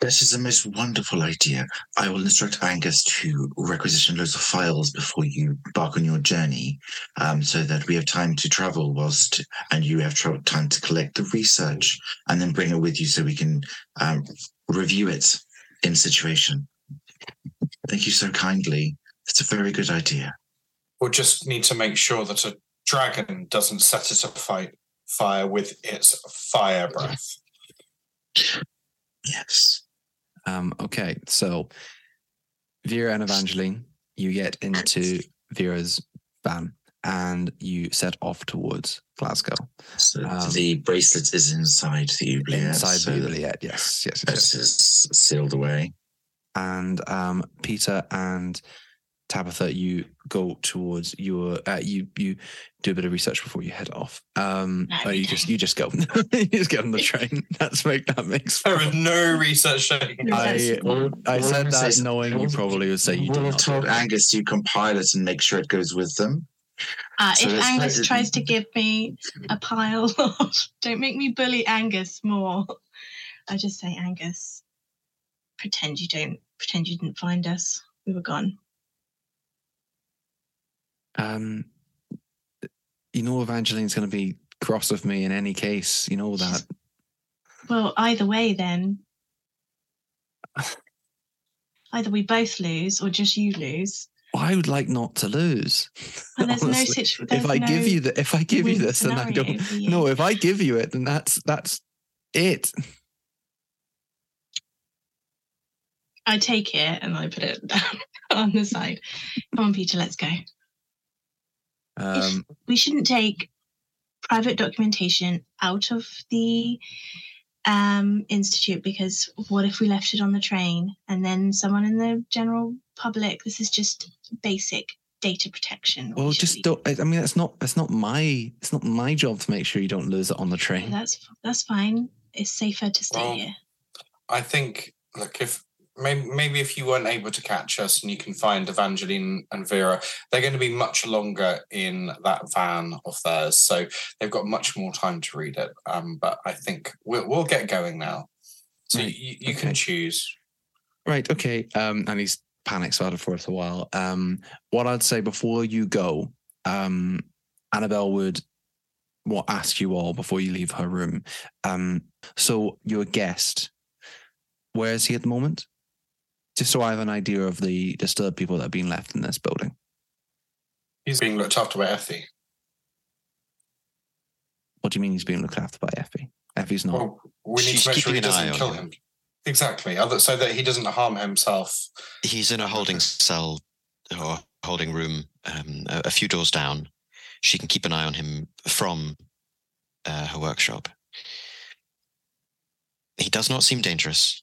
This is the most wonderful idea. I will instruct Angus to requisition loads of files before you embark on your journey, um, so that we have time to travel whilst, and you have tra- time to collect the research and then bring it with you so we can um, review it in situation. Thank you so kindly. It's a very good idea. We'll just need to make sure that a dragon doesn't set it afire fire with its fire breath. Yes. Um, okay, so Vera and Evangeline, you get into Vera's van and you set off towards Glasgow. So Um, the bracelet is inside the oubliette. Inside so the Oubliette, yes, yes, yes, yes. Is sealed away. and um, Peter and Tabitha, you go towards your. Uh, you you do a bit of research before you head off. Um, No, oh, you we just you just go. you just get on the train. That's make that makes. There is no research I. I said that Says- knowing you probably would say you We'll did have not. told. Angus to compile it and make sure it goes with them. Uh, So if Angus like- tries to give me a pile of, don't make me bully Angus more. I just say, Angus, pretend you don't, pretend you didn't find us. We were gone. Um, you know, Evangeline's going to be cross with me in any case. You know that. Well, either way, then. Either we both lose or just you lose. I would like not to lose. And there's no honestly. situation. if I give you the, if I give you this, then I don't. No, if I give you it, then that's that's it. I take it and I put it down on the side. Come on, Peter, let's go. Um, we shouldn't take private documentation out of the um, institute because what if we left it on the train and then someone in the general public? This is just basic data protection. well, Should just don't. I I mean, it's not. It's not my. It's not my job to make sure you don't lose it on the train. That's that's fine. It's safer to stay Well, here. I think, look, if maybe, maybe if you weren't able to catch us and you can find Evangeline and Vera, they're going to be much longer in that van of theirs. So they've got much more time to read it. Um, but I think we'll, we'll get going now. So Right, you, you okay. can choose. Right. Okay. Um, and he's panics about it for a while. Um, what I'd say before you go, um, Annabelle would what ask you all before you leave her room. Um, so your guest, where is he at the moment? Just so I have an idea of the disturbed people that have been left in this building. He's being looked after by Effie. What do you mean he's being looked after by Effie? Effie's not. Well, we need She's to make sure he keeping an eye doesn't on kill him. him. Exactly, other, so that he doesn't harm himself. He's in a holding cell or holding room um, a, a few doors down. She can keep an eye on him from uh, her workshop. He does not seem dangerous.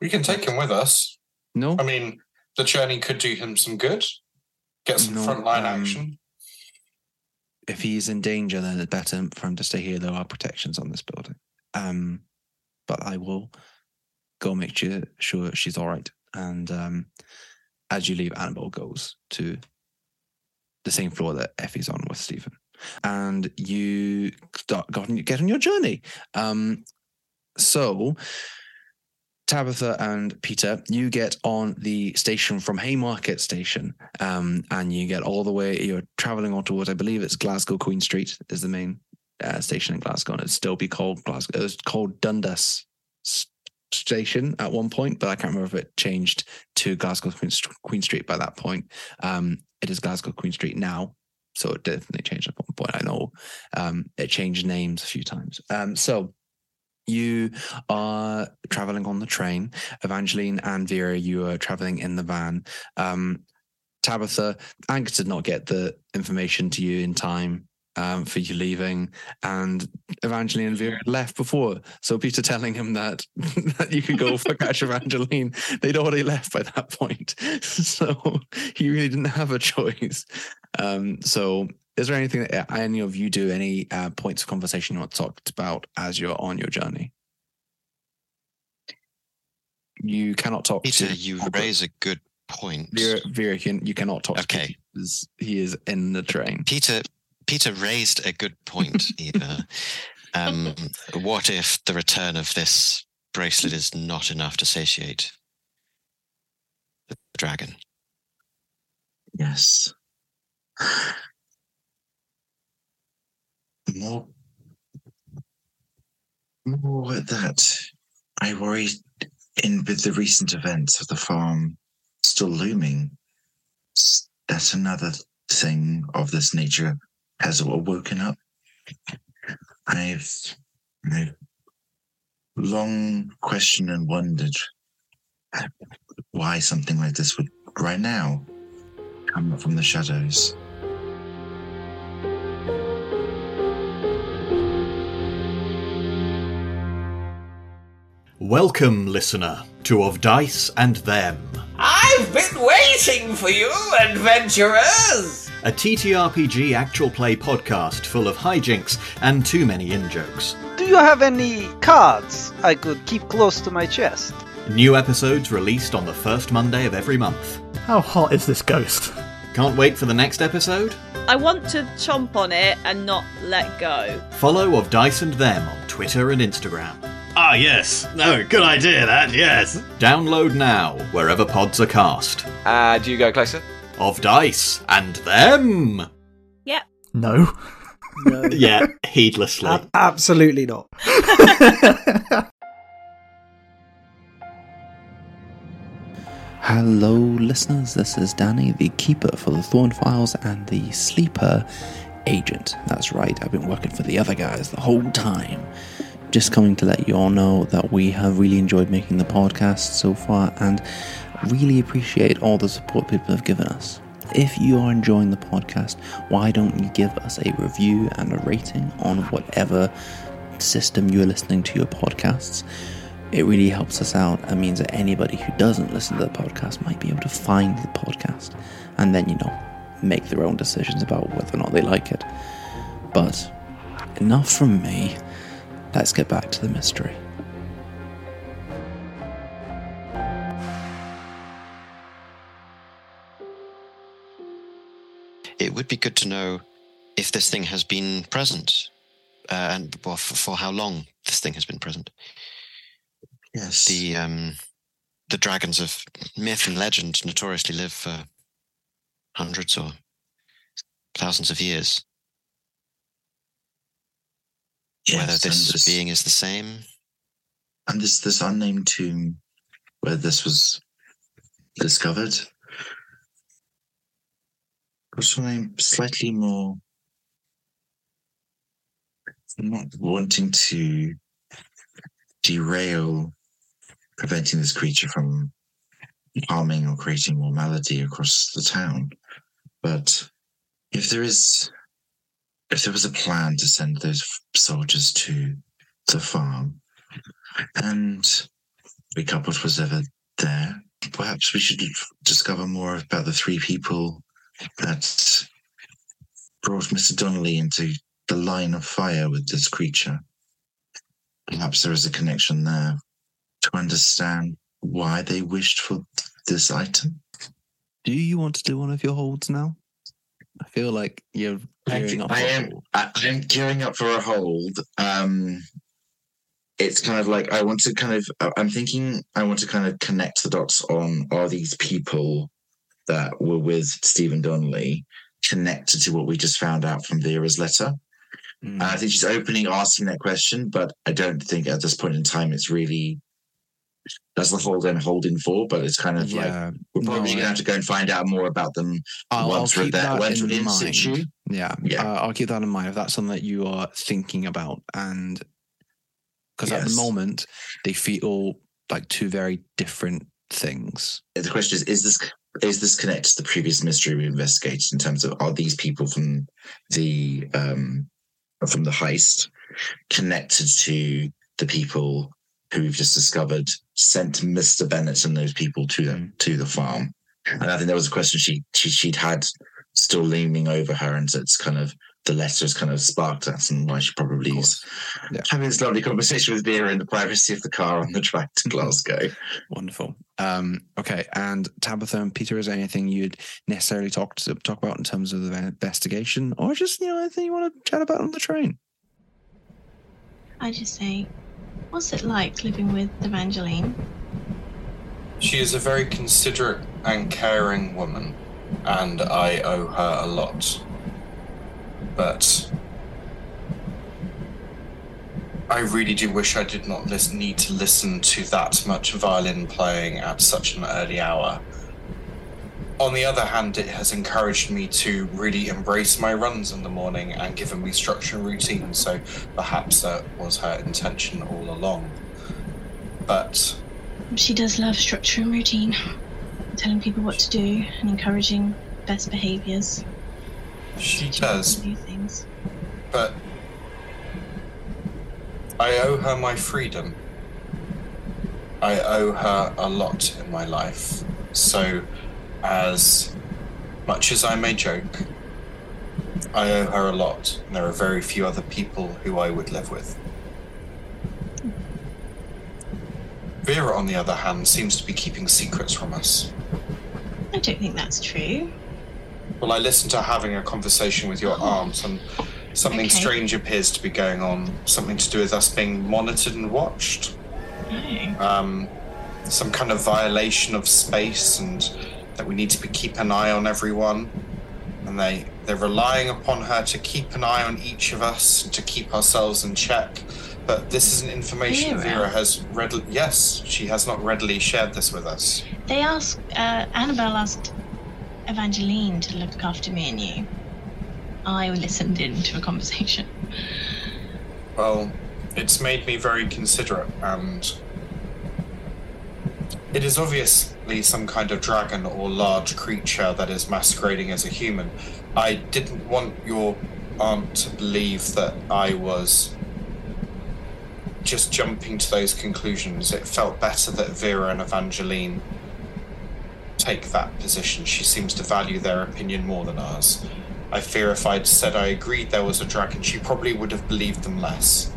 We can take him with us. no. I mean, the journey could do him some good. Get some No, frontline um, action. if he's in danger, then it's better for him to stay here. There are protections on this building. Um, but I will go make sure, sure she's all right. And um, as you leave, Annabelle goes to the same floor that Effie's on with Stephen. And you start get on your journey. Um, so Tabitha and Peter, you get on the station from Haymarket Station, um, and you get all the way. You're traveling on towards, I believe it's Glasgow Queen Street is the main uh, station in Glasgow, and it'd still be called Glasgow. It was called Dundas Station at one point, but I can't remember if it changed to Glasgow Queen, Street by that point. Um, it is Glasgow Queen Street now, so it definitely changed at one point. I know um, it changed names a few times. Um, so you are traveling on the train. Evangeline and Vera, you are traveling in the van. Um, Tabitha, Angus did not get the information to you in time um, for you leaving, and Evangeline and Vera left before. So Peter telling him that that you could go for catch Evangeline, they'd already left by that point. So he really didn't have a choice. Um, so is there anything that any of you do, any uh, points of conversation you want to talk about as you're on your journey? You cannot talk Peter, to you Albert. raise a good point. Vera, Vera you cannot talk to Okay. Peter he is in the train. Peter Peter raised a good point, Eva. Um, what if the return of this bracelet is not enough to satiate the dragon? Yes. More, more that. I worry in with the recent events of the farm still looming. That another thing of this nature has awoken up. I've, I've long questioned and wondered why something like this would right now come from the shadows. Welcome, listener, to Of Dice and Them, I've been waiting for you, adventurers! a TTRPG actual play podcast full of hijinks and too many in jokes. Do you have any cards I could keep close to my chest? New episodes released on the first Monday of every month. How hot is this ghost? Can't wait for the next episode? I want to chomp on it and not let go. Follow Of Dice and Them on Twitter and Instagram. Ah, yes. No, good idea, that, yes. Download now, wherever pods are cast. Uh, do you go closer? Of Dice and Them! Yep. No. no. Yeah, heedlessly. Ab- absolutely not. Hello, listeners. This is Danny, the keeper for the Thorne Files and the sleeper agent. That's right, I've been working for the other guys the whole time. Just coming to let you all know that we have really enjoyed making the podcast so far and really appreciate all the support people have given us. If you are enjoying the podcast, why don't you give us a review and a rating on whatever system you're listening to your podcasts? It really helps us out and means that anybody who doesn't listen to the podcast might be able to find the podcast and then, you know, make their own decisions about whether or not they like it. But enough from me. Let's get back to the mystery. It would be good to know if this thing has been present uh, and well, for, for how long this thing has been present. Yes. The um, the dragons of myth and legend notoriously live for hundreds or thousands of years. Yes, Whether this this- being is the same, And this this unnamed tomb where this was discovered. I'm slightly more not wanting to derail preventing this creature from harming or creating more malady across the town. But if there is if there was a plan to send those soldiers to the farm, and we coupled was ever there. Perhaps we should discover more about the three people that brought Mr. Donnelly into the line of fire with this creature. Perhaps there is a connection there to understand why they wished for this item. Do you want to do one of your holds now? I feel like you're I, gearing up. I am. I, I'm gearing up for a hold. Um, it's kind of like I want to kind of. I'm thinking I want to kind of connect the dots on are these people that were with Stephen Donnelly connected to what we just found out from Vera's letter. Mm. And I think she's opening asking that question, but I don't think at this point in time it's really that's the hold I'm holding for. But it's kind of like we're probably no, going to have to go and find out more about them I'll, I'll once we're there. Once we're in in situ. Yeah, Yeah. Uh, I'll keep that in mind if that's something that you are thinking about, and because at the moment they feel like two very different things. the question is is this is this connected to the previous mystery we investigated in terms of are these people from the um from the heist connected to the people who we've just discovered sent Mr. Bennett and those people to them to the farm? And I think there was a question she, she she'd had still looming over her, and so it's kind of the letters kind of sparked that, and why she probably is having this lovely conversation with Vera in the privacy of the car on the drive to Glasgow. Wonderful. Um, okay, and Tabitha and Peter, is there anything you'd necessarily talk to, talk about in terms of the investigation, or just you know anything you want to chat about on the train? I just say, what's it like living with Evangeline? She is a very considerate and caring woman, and I owe her a lot. But I really do wish I did not need to listen to that much violin playing at such an early hour. On the other hand, it has encouraged me to really embrace my runs in the morning and given me structure and routine, so perhaps that was her intention all along. But She does love structure and routine, telling people what to do and encouraging best behaviors. she does. New things. But I owe her my freedom. I owe her a lot in my life. So, as much as I may joke, I owe her a lot. And there are very few other people who I would live with. Vera, on the other hand, seems to be keeping secrets from us. I don't think that's true. Well, I listened to having a conversation with your aunt, and something Okay. strange appears to be going on. Something to do with us being monitored and watched. No. Um, some kind of violation of space, and that we need to be, keep an eye on everyone. And they they're relying upon her to keep an eye on each of us and to keep ourselves in check. But this isn't information Vera? Vera has readily. Yes, she has not readily shared this with us. They asked, uh, Annabelle asked Evangeline to look after me and you. I listened in to a conversation. Well, it's made me very considerate, and it is some kind of dragon or large creature that is masquerading as a human. I didn't want your aunt to believe that I was just jumping to those conclusions. It felt better that Vera and Evangeline take that position. She seems to value their opinion more than ours. I fear if I'd said I agreed there was a dragon, she probably would have believed them less.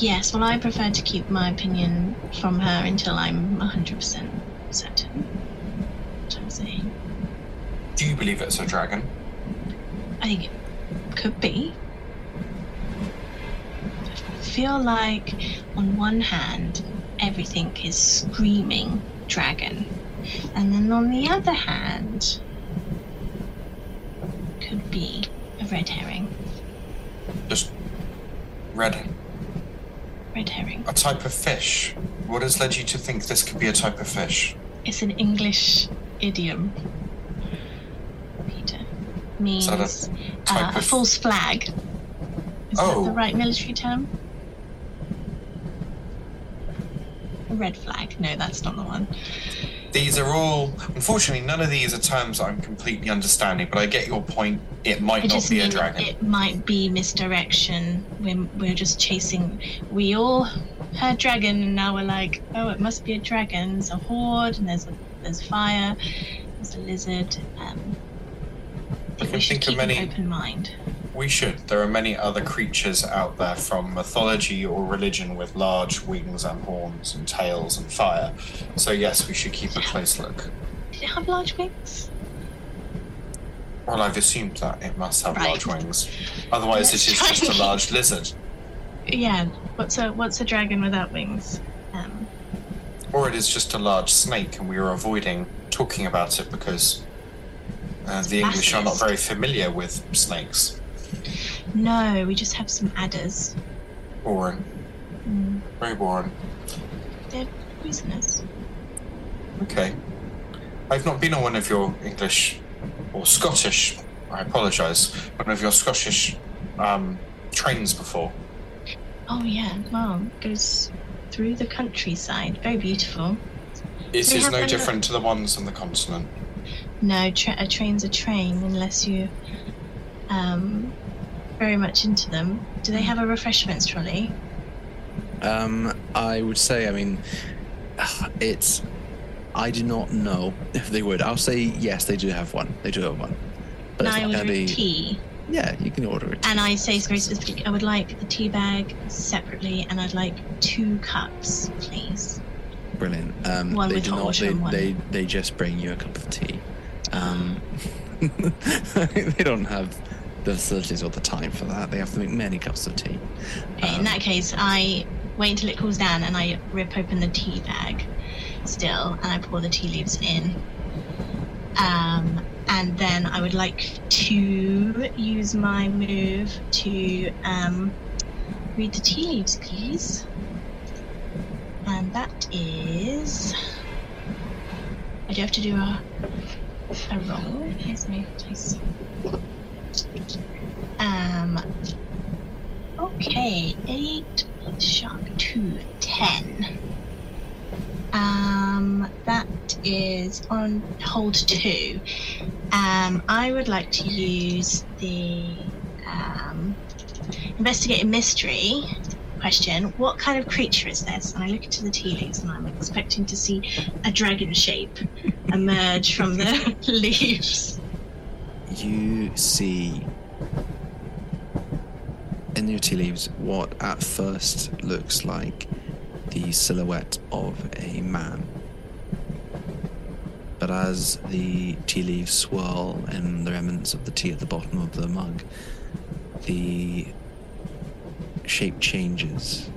Yes, well, I prefer to keep my opinion from her until I'm 100% certain. What I'm saying. Do you believe it's a dragon? I think it could be. I feel like, on one hand, everything is screaming dragon, and then on the other hand, could be a red herring. Just red, Red herring. a type of fish. What has led you to think this could be a type of fish? It's an English idiom. Peter means a uh, a false flag. Is that Oh. the right military term? A red flag. No, that's not the one. These are all, unfortunately, none of these are terms I'm completely understanding, but I get your point. It might I not be a dragon. it might be misdirection. We're, we're just chasing. We all heard dragon, and now we're like, oh, it must be a dragon. There's a hoard, and there's a, there's fire. There's a lizard. Um, I we can should think of keep an many. open mind. We should. There are many other creatures out there from mythology or religion with large wings and horns and tails and fire. So, yes, we should keep a close look. Did it have large wings? Well, I've assumed that it must have Right. large wings. Otherwise, Let's it is just a large lizard. Yeah. What's a what's a dragon without wings? Um, Or it is just a large snake, and we are avoiding talking about it because uh, the English are not very familiar with snakes. No, we just have some adders. Boring. Mm, Very boring. they're poisonous. Okay. I've not been on one of your English or Scottish, I apologise, one of your Scottish um, trains before. Oh yeah. Well, it goes through the countryside. Very beautiful. This They is no different to the ones on the continent. No, tra- a train's a train unless you um very much into them. Do they have a refreshments trolley? Um, I would say, I mean, it's. I do not know if they would. I'll say yes, they do have one. They do have one, but Can it's I not order be. a tea? Yeah, you can order it. And I say very specific. I would like the tea bag separately, and I'd like two cups, please. Brilliant. Um, One they with do hot not. They, and one- they they just bring you a cup of tea. Um, they don't have the facilities or the time for that. They have to make many cups of tea. Um, in that case, I wait until it cools down, and I rip open the tea bag, still, and I pour the tea leaves in. Um, and then I would like to use my move to um, read the tea leaves, please. And that is. I do have to do a, a roll. Here's my dice. Okay, eight shock two, ten. Um, that is on hold two. Um, I would like to use the um, investigate mystery question. What kind of creature is this? And I look into the tea leaves, and I'm expecting to see a dragon shape emerge from the leaves. you see in your tea leaves what at first looks like the silhouette of a man. But as the tea leaves swirl in the remnants of the tea at the bottom of the mug, the shape changes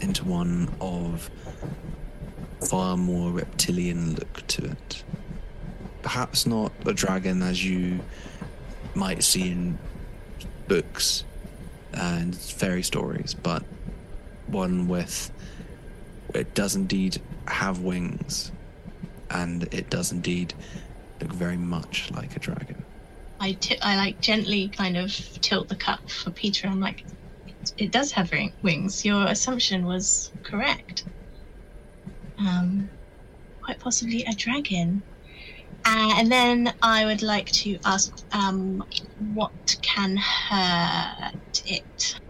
into one of far more reptilian look to it perhaps not a dragon as you might see in books and fairy stories, but one with it does indeed have wings, and it does indeed look very much like a dragon. I ti- I like gently kind of tilt the cup for Peter. I'm like, it does have wings. Your assumption was correct. Um, quite possibly a dragon. Uh, and then I would like to ask, um, what can hurt it?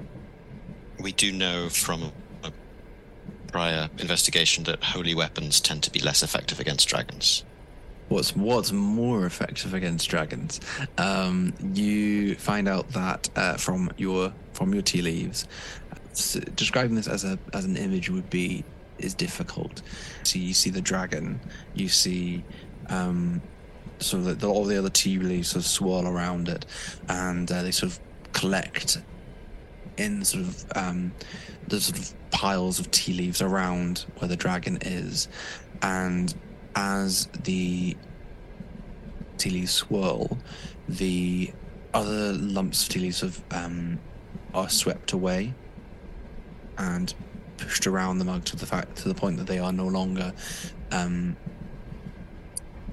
We do know from a prior investigation that holy weapons tend to be less effective against dragons. What's what's more effective against dragons? Um, you find out that uh, from your from your tea leaves. S- describing this as a as an image would be is difficult. So you see the dragon, you see um, the, all the other tea leaves sort of swirl around it, and uh, they sort of collect in sort of um, the sort of piles of tea leaves around where the dragon is, and as the tea leaves swirl, the other lumps of tea leaves um, are swept away and pushed around the mug to the fact to the point that they are no longer um,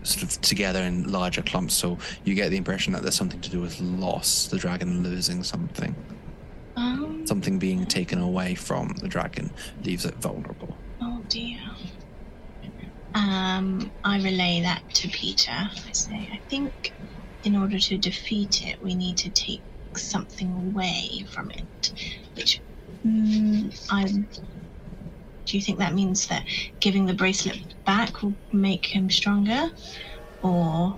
sort of together in larger clumps. So you get the impression that there's something to do with loss, the dragon losing something, Um, something being taken away from the dragon leaves it vulnerable. oh dear. Um, I relay that to Peter. I say, I think in order to defeat it, we need to take something away from it. Which, mm, I. Do you think that means that giving the bracelet back will make him stronger? Or.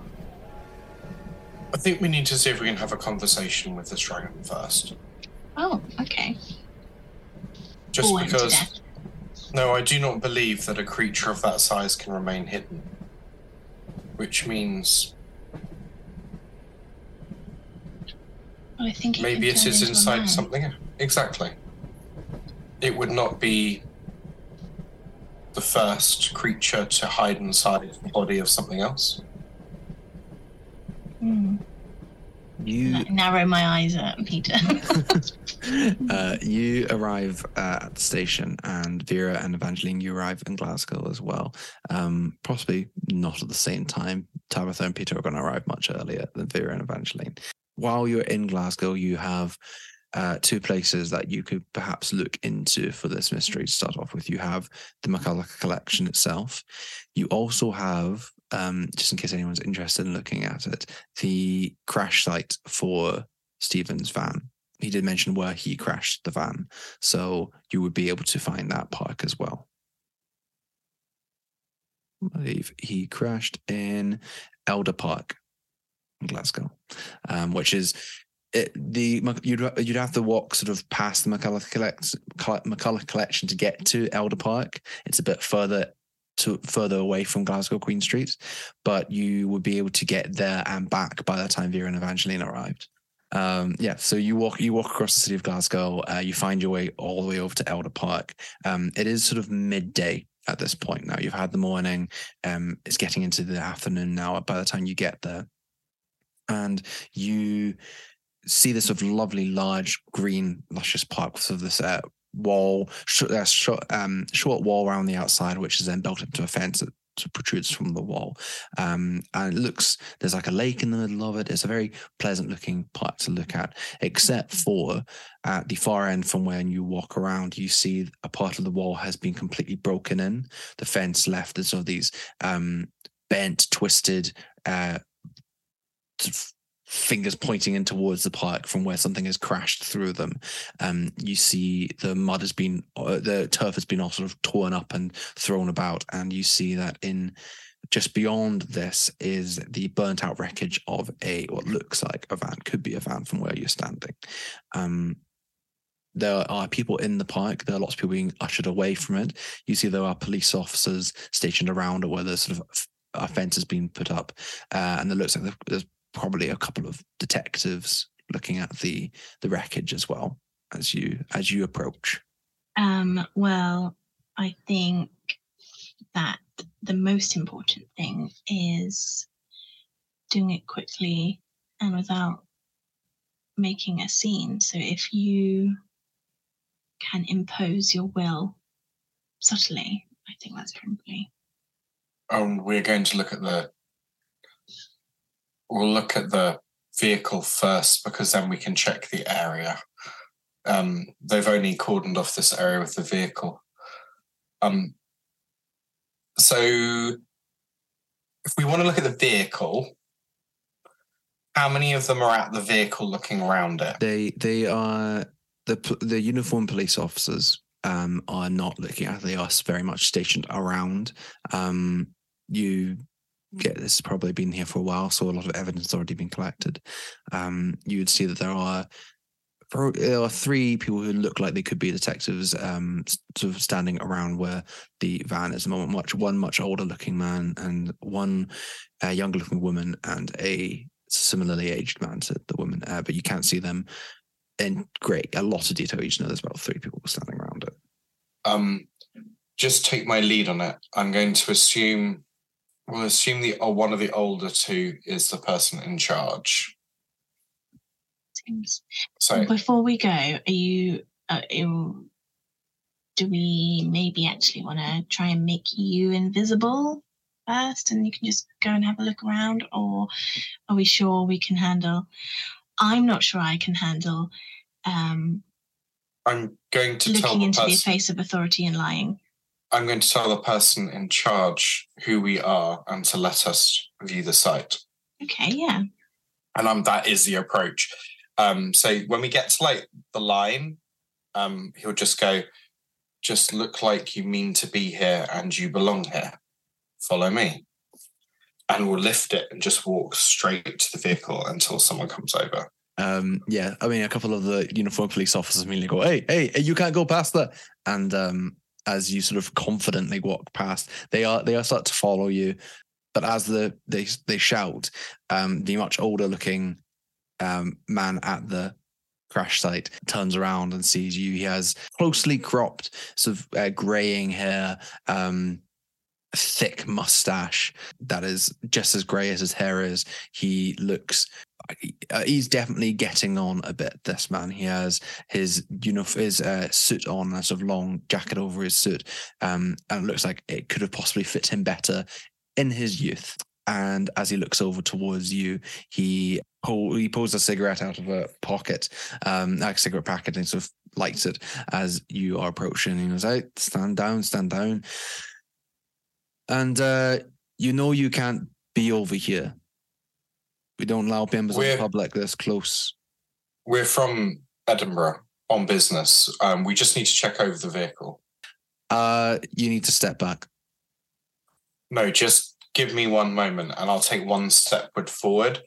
I think we need to see if we can have a conversation with this dragon first. Oh, okay. Just because. No, I do not believe that a creature of that size can remain hidden. Which means Well, I think it maybe it is inside something. Exactly. It would not be the first creature to hide inside the body of something else. Hmm. You Narrow my eyes at Peter. uh, you arrive uh, at the station, and Vera and Evangeline, you arrive in Glasgow as well. Um, possibly not at the same time. Tabitha and Peter are going to arrive much earlier than Vera and Evangeline. While you're in Glasgow, you have uh, two places that you could perhaps look into for this mystery to start off with. You have the McCulloch collection itself. You also have, um, just in case anyone's interested in looking at it, the crash site for Stephen's van. He did mention where he crashed the van, so you would be able to find that park as well. I believe he crashed in Elder Park in Glasgow, um, which is it, the you'd you'd have to walk sort of past the McCulloch collect, McCulloch collection to get to Elder Park. It's a bit further to further away from Glasgow Queen Street, but you would be able to get there and back by the time Vera and Evangeline arrived. Um, yeah, so you walk you walk across the city of Glasgow. Uh, you find your way all the way over to Elder Park. Um, it is sort of midday at this point now. You've had the morning. Um, it's getting into the afternoon now. By the time you get there, and you see this sort of lovely, large, green, luscious park with sort of this uh, wall, sh- uh, short, um, short wall around the outside, which is then built into a fence that sort of protrudes from the wall. Um, and it looks there's like a lake in the middle of it. It's a very pleasant looking park to look at, except for at the far end from when you walk around, you see a part of the wall has been completely broken in. The fence left is sort of these um, bent, twisted. Uh, fingers pointing in towards the park from where something has crashed through them. Um, you see the mud has been, uh, the turf has been all sort of torn up and thrown about, and you see that in just beyond this is the burnt out wreckage of a what looks like a van, could be a van from where you're standing. Um, there are people in the park. There are lots of people being ushered away from it. You see there are police officers stationed around where there's sort of a fence has been put up, uh, and it looks like there's probably a couple of detectives looking at the the wreckage as well as you as you approach. Um, well, I think that the most important thing is doing it quickly and without making a scene. So if you can impose your will subtly, I think that's probably. Um, we're going to look at the. We'll look at the vehicle first because then we can check the area. Um, they've only cordoned off this area with the vehicle. Um, so if we want to look at the vehicle, how many of them are at the vehicle looking around it? They they are the the uniformed police officers um, are not looking at. They are very much stationed around. Um, you get this has probably been here for a while, so a lot of evidence has already been collected. Um, you would see that there are there are three people who look like they could be detectives, um, sort of standing around where the van is at the moment. Much one much older looking man and one uh, younger looking woman and a similarly aged man to the woman, uh, but you can't see them in great a lot of detail. Just know there's about three people standing around it. Um, just take my lead on it. I'm going to assume. We'll assume the or one of the older two is the person in charge. Seems. So Before we go, are you? Uh, you- do we maybe actually want to try and make you invisible first, and you can just go and have a look around, or are we sure we can handle? I'm not sure I can handle um, I'm going to tell looking into the face of authority and lying. I'm going to tell the person in charge who we are and to let us view the site. Okay, yeah. and um, that is the approach. Um, so when we get to like the line, um, he'll just go, "Just look like you mean to be here and you belong here. Follow me." And we'll lift it and just walk straight to the vehicle until someone comes over. Um, yeah, I mean, a couple of the uniformed police officers immediately go, "Hey, hey, hey, you can't go past that!" And um, as you sort of confidently walk past, they are they are start to follow you. But as the they they shout, um, the much older looking um, man at the crash site turns around and sees you. He has closely cropped, sort of uh, graying hair, um, thick mustache that is just as grey as his hair is. He looks. Uh, he's definitely getting on a bit. This man, he has his uniform, his uh, suit on, a sort of long jacket over his suit, um, and it looks like it could have possibly fit him better in his youth. and as he looks over towards you, he pull, he pulls a cigarette out of a pocket, um, like cigarette packet, and sort of lights it as you are approaching. He goes, "Out, stand down, stand down." And uh, you know you can't be over here. We don't allow members of We're- the public this close. We're from Edinburgh on business. Um, we just need to check over the vehicle. Uh, you need to step back. No, just give me one moment and I'll take one step forward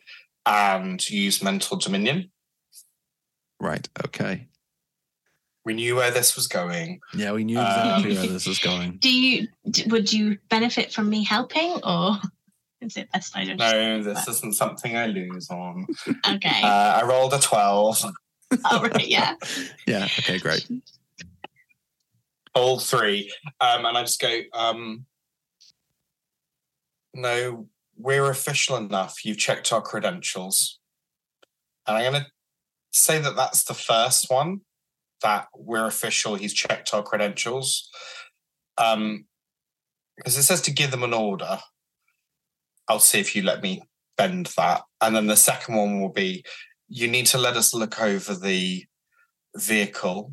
and use mental dominion. Right. Okay. We knew where this was going. Yeah, we knew exactly Um, where this was going. Do you would you benefit from me helping, or is it best I just? No, this isn't something I lose on. Okay. Uh, I rolled a 12. All right. Yeah. Yeah. Okay. Great. all three. Um, and I just go, um, no, we're official enough. You've checked our credentials. And I'm going to say that that's the first one that we're official. He's checked our credentials. Um, because it says to give them an order. I'll see if you let me bend that. And then the second one will be you need to let us look over the vehicle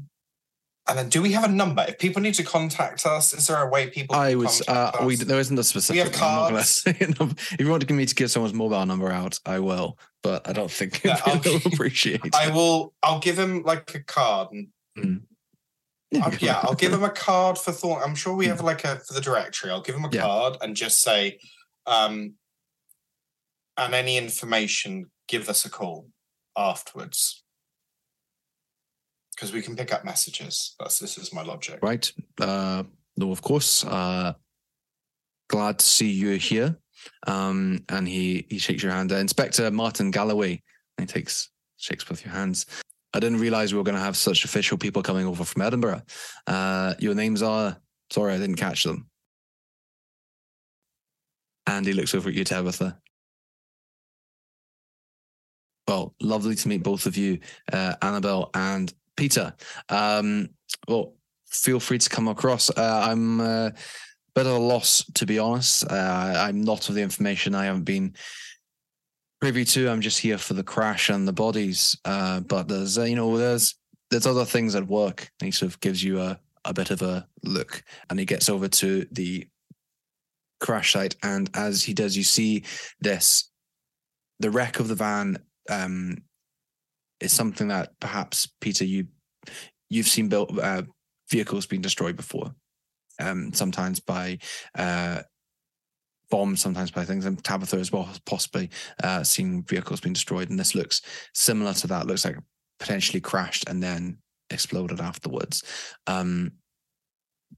and then, do we have a number? If people need to contact us, is there a way people? I can would. Uh, we us? there isn't a specific. We have I'm not gonna cards. number. If you want me to give someone's mobile number out, I will. But I don't think Yeah, I'll- they'll appreciate. it. I will. I'll give him like a card. And, Mm. I'll- yeah, I'll give him a card for Thorne. I'm sure we have like a for the directory. I'll give him a Yeah. card and just say, um, and any information, give us a call afterwards because we can pick up messages. That's this is my logic. Right. Uh, no, of course. Uh, glad to see you here. Um, and he he shakes your hand. Uh, Inspector Martin Galloway. He takes shakes both your hands. I didn't realize we were going to have such official people coming over from Edinburgh. Uh, your names are. Sorry, I didn't catch them. And he looks over at you, Tabitha. Well, lovely to meet both of you, uh, Annabelle and Peter. Um, well, feel free to come across. Uh, I'm uh, a bit of a loss, to be honest. Uh, I'm not of the information I haven't been privy to. I'm just here for the crash and the bodies. Uh, but there's, uh, you know, there's there's other things at work. And he sort of gives you a a bit of a look, and he gets over to the crash site. And as he does, you see this the wreck of the van um, is something that perhaps Peter you you've seen built uh, vehicles being destroyed before, um, sometimes by uh, bombs, sometimes by things. And Tabitha as well, possibly uh, seen vehicles being destroyed, and this looks similar to that. Looks like potentially crashed and then exploded afterwards. Um,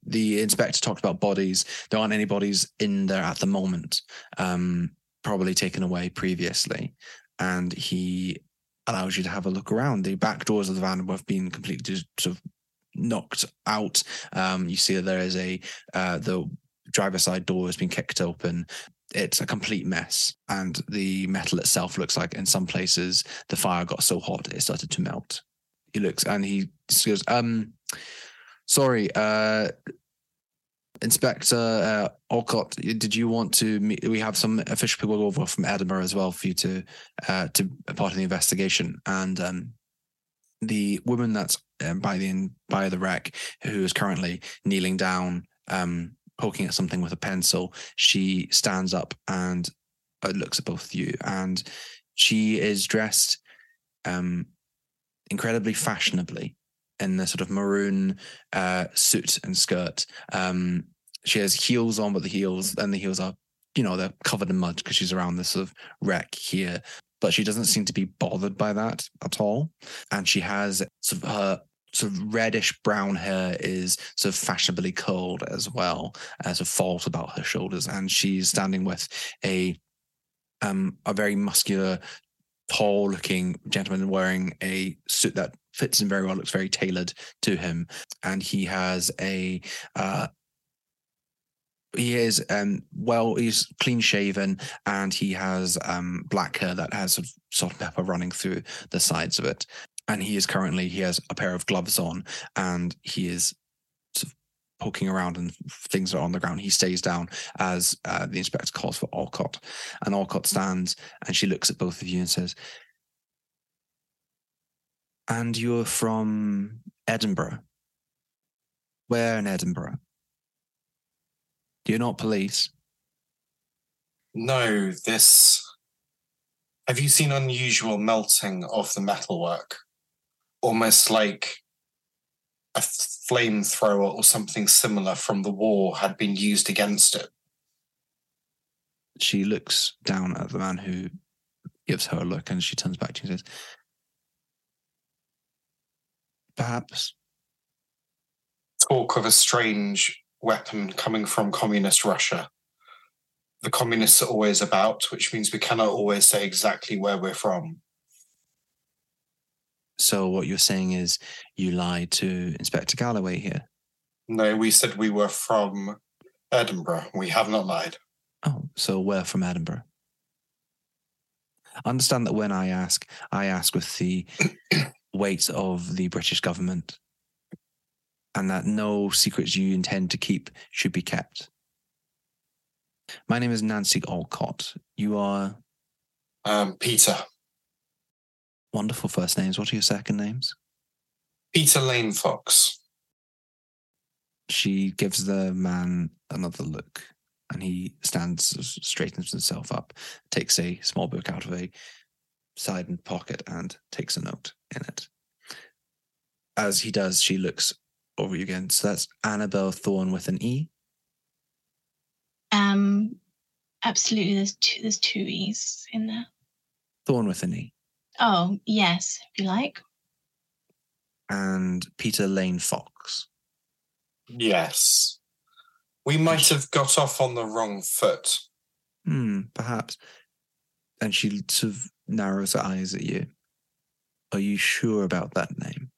the inspector talked about bodies. There aren't any bodies in there at the moment. Um, probably taken away previously, and he allows you to have a look around. The back doors of the van have been completely sort of knocked out. Um, you see that there is a uh, the driver's side door has been kicked open. It's a complete mess, and the metal itself looks like in some places the fire got so hot it started to melt. He looks and he goes, um, sorry, uh, Inspector uh, did you want to meet? We have some official people over from Edinburgh as well for you to uh, to part of the investigation. And um, the woman that's um, by the by the wreck, who is currently kneeling down, um, poking at something with a pencil, she stands up and uh, looks at both of you, and she is dressed um, incredibly fashionably in the sort of maroon uh, suit and skirt. Um, she has heels on, but the heels and the heels are, you know, they're covered in mud because she's around this sort of wreck here. But she doesn't seem to be bothered by that at all. And she has sort of her sort of reddish brown hair is sort of fashionably curled as well as a fault about her shoulders. And she's standing with a um a very muscular tall looking gentleman wearing a suit that fits him very well, looks very tailored to him. And he has a, uh, he is um well he's clean shaven and he has um black hair that has sort of salt and pepper running through the sides of it and he is currently he has a pair of gloves on and he is poking around and things are on the ground. He stays down as uh, the inspector calls for Alcott. And Alcott stands and she looks at both of you and says, And you're from Edinburgh? Where in Edinburgh? You're not police. No, this. Have you seen unusual melting of the metalwork? Almost like a flamethrower or something similar from the war had been used against it. She looks down at the man who gives her a look and she turns back to you and says, Perhaps. Talk of a strange weapon coming from communist Russia. The communists are always about, which means we cannot always say exactly where we're from. So what you're saying is you lied to Inspector Galloway here. No, we said we were from Edinburgh. We have not lied. Oh, so we're from Edinburgh. Understand that when I ask, I ask with the weight of the British government, and that no secrets you intend to keep should be kept. My name is Nancy Alcott. You are Um, Peter. wonderful first names. What are your second names? Peter Lane Fox. She gives the man another look and he stands, straightens himself up, takes a small book out of a side and pocket and takes a note in it. As he does, she looks over you again. So that's Annabelle Thorne with an E. Um, absolutely. There's two. There's two e's in there. Thorne with an E. Oh yes, if you like. And Peter Lane Fox. Yes. We might have got off on the wrong foot. Hmm, perhaps. And she sort of narrows her eyes at you. Are you sure about that name?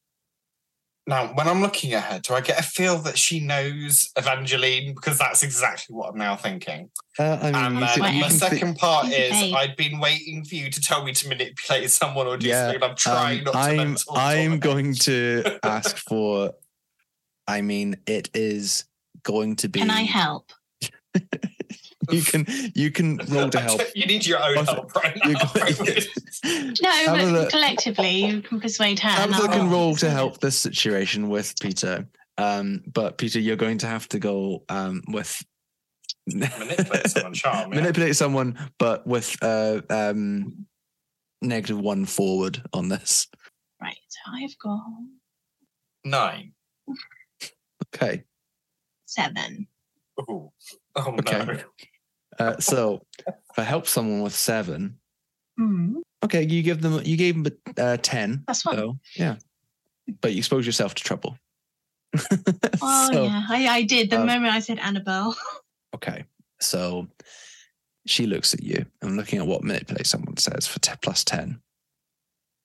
Now, when I'm looking at her, do I get a feel that she knows Evangeline? Because that's exactly what I'm now thinking. Uh, I and you then the second think- part is babe. I'd been waiting for you to tell me to manipulate someone or do Yeah, something. I'm trying um, not to. I'm I'm going to ask for. I mean, it is going to be. Can I help? You can you can roll to help. you need your own Also, help right now. got- No, but look. collectively you can persuade her. and Tabitha I'll- can roll to help this situation with Peter. Um, but Peter, you're going to have to go um, with manipulate someone, charm. Yeah. manipulate someone, but with uh, um, negative one forward on this. Right, I've got Nine. Okay. seven. Ooh. Oh Okay. no. Uh, so if I help someone with seven, Hmm. okay, you give them you gave them uh, ten. That's fine. So yeah, but you expose yourself to trouble. Oh So, yeah, I, I did the um, moment I said Annabelle. Okay, so she looks at you. I'm looking at what manipulate someone says for t- plus ten.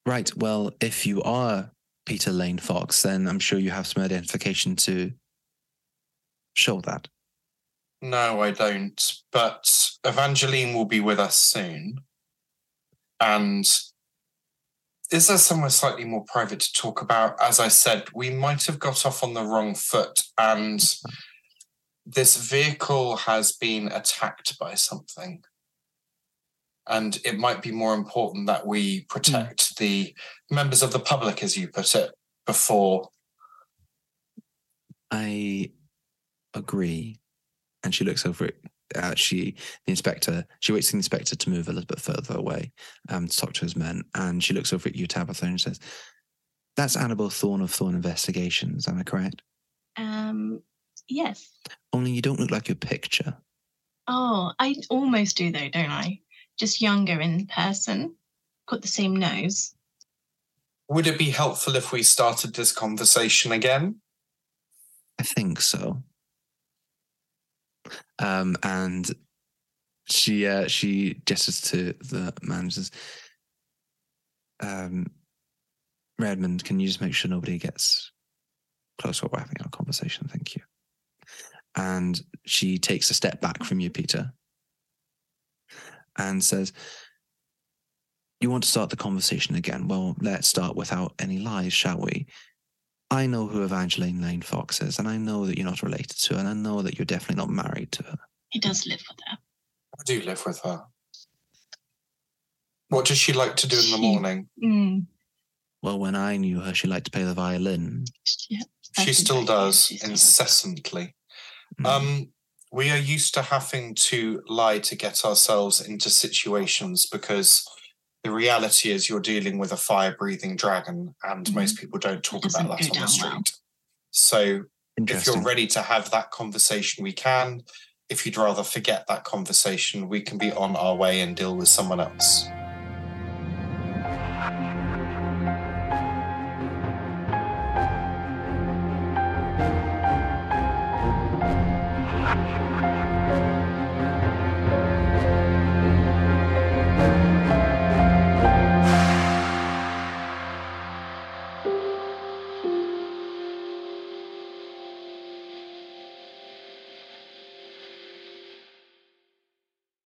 Right. Well, if you are Peter Lane Fox, then I'm sure you have some identification to show that. No, I don't. But Evangeline will be with us soon. And is there somewhere slightly more private to talk about? As I said, we might have got off on the wrong foot, and this vehicle has been attacked by something. And it might be more important that we protect the members of the public, as you put it, before. I agree. And she looks over at uh, she the inspector. She waits for the inspector to move a little bit further away um, to talk to his men. And she looks over at you, Tabitha, and says, "That's Annabelle Thorne of Thorne Investigations. Am I correct? Um, yes. Only you don't look like your picture. Oh, I almost do though, don't I? Just younger in person. Got the same nose. Would it be helpful if we started this conversation again? I think so." Um, and she uh, she gestures to the managers. um, Redmond, can you just make sure nobody gets close while we're having our conversation? Thank you. And she takes a step back from you, Peter, and says, You want to start the conversation again? Well, let's start without any lies, shall we? I know who Evangeline Lane Fox is, and I know that you're not related to her, and I know that you're definitely not married to her. He does live with her. I do live with her. What does she like to do in the She- morning? Mm. Well, when I knew her, she liked to play the violin. Yeah. She still does incessantly. Um, we are used to having to lie to get ourselves into situations because the reality is you're dealing with a fire breathing dragon, and most people don't talk about that on the street. So if you're ready to have that conversation, we can. If you'd rather forget that conversation, we can be on our way and deal with someone else.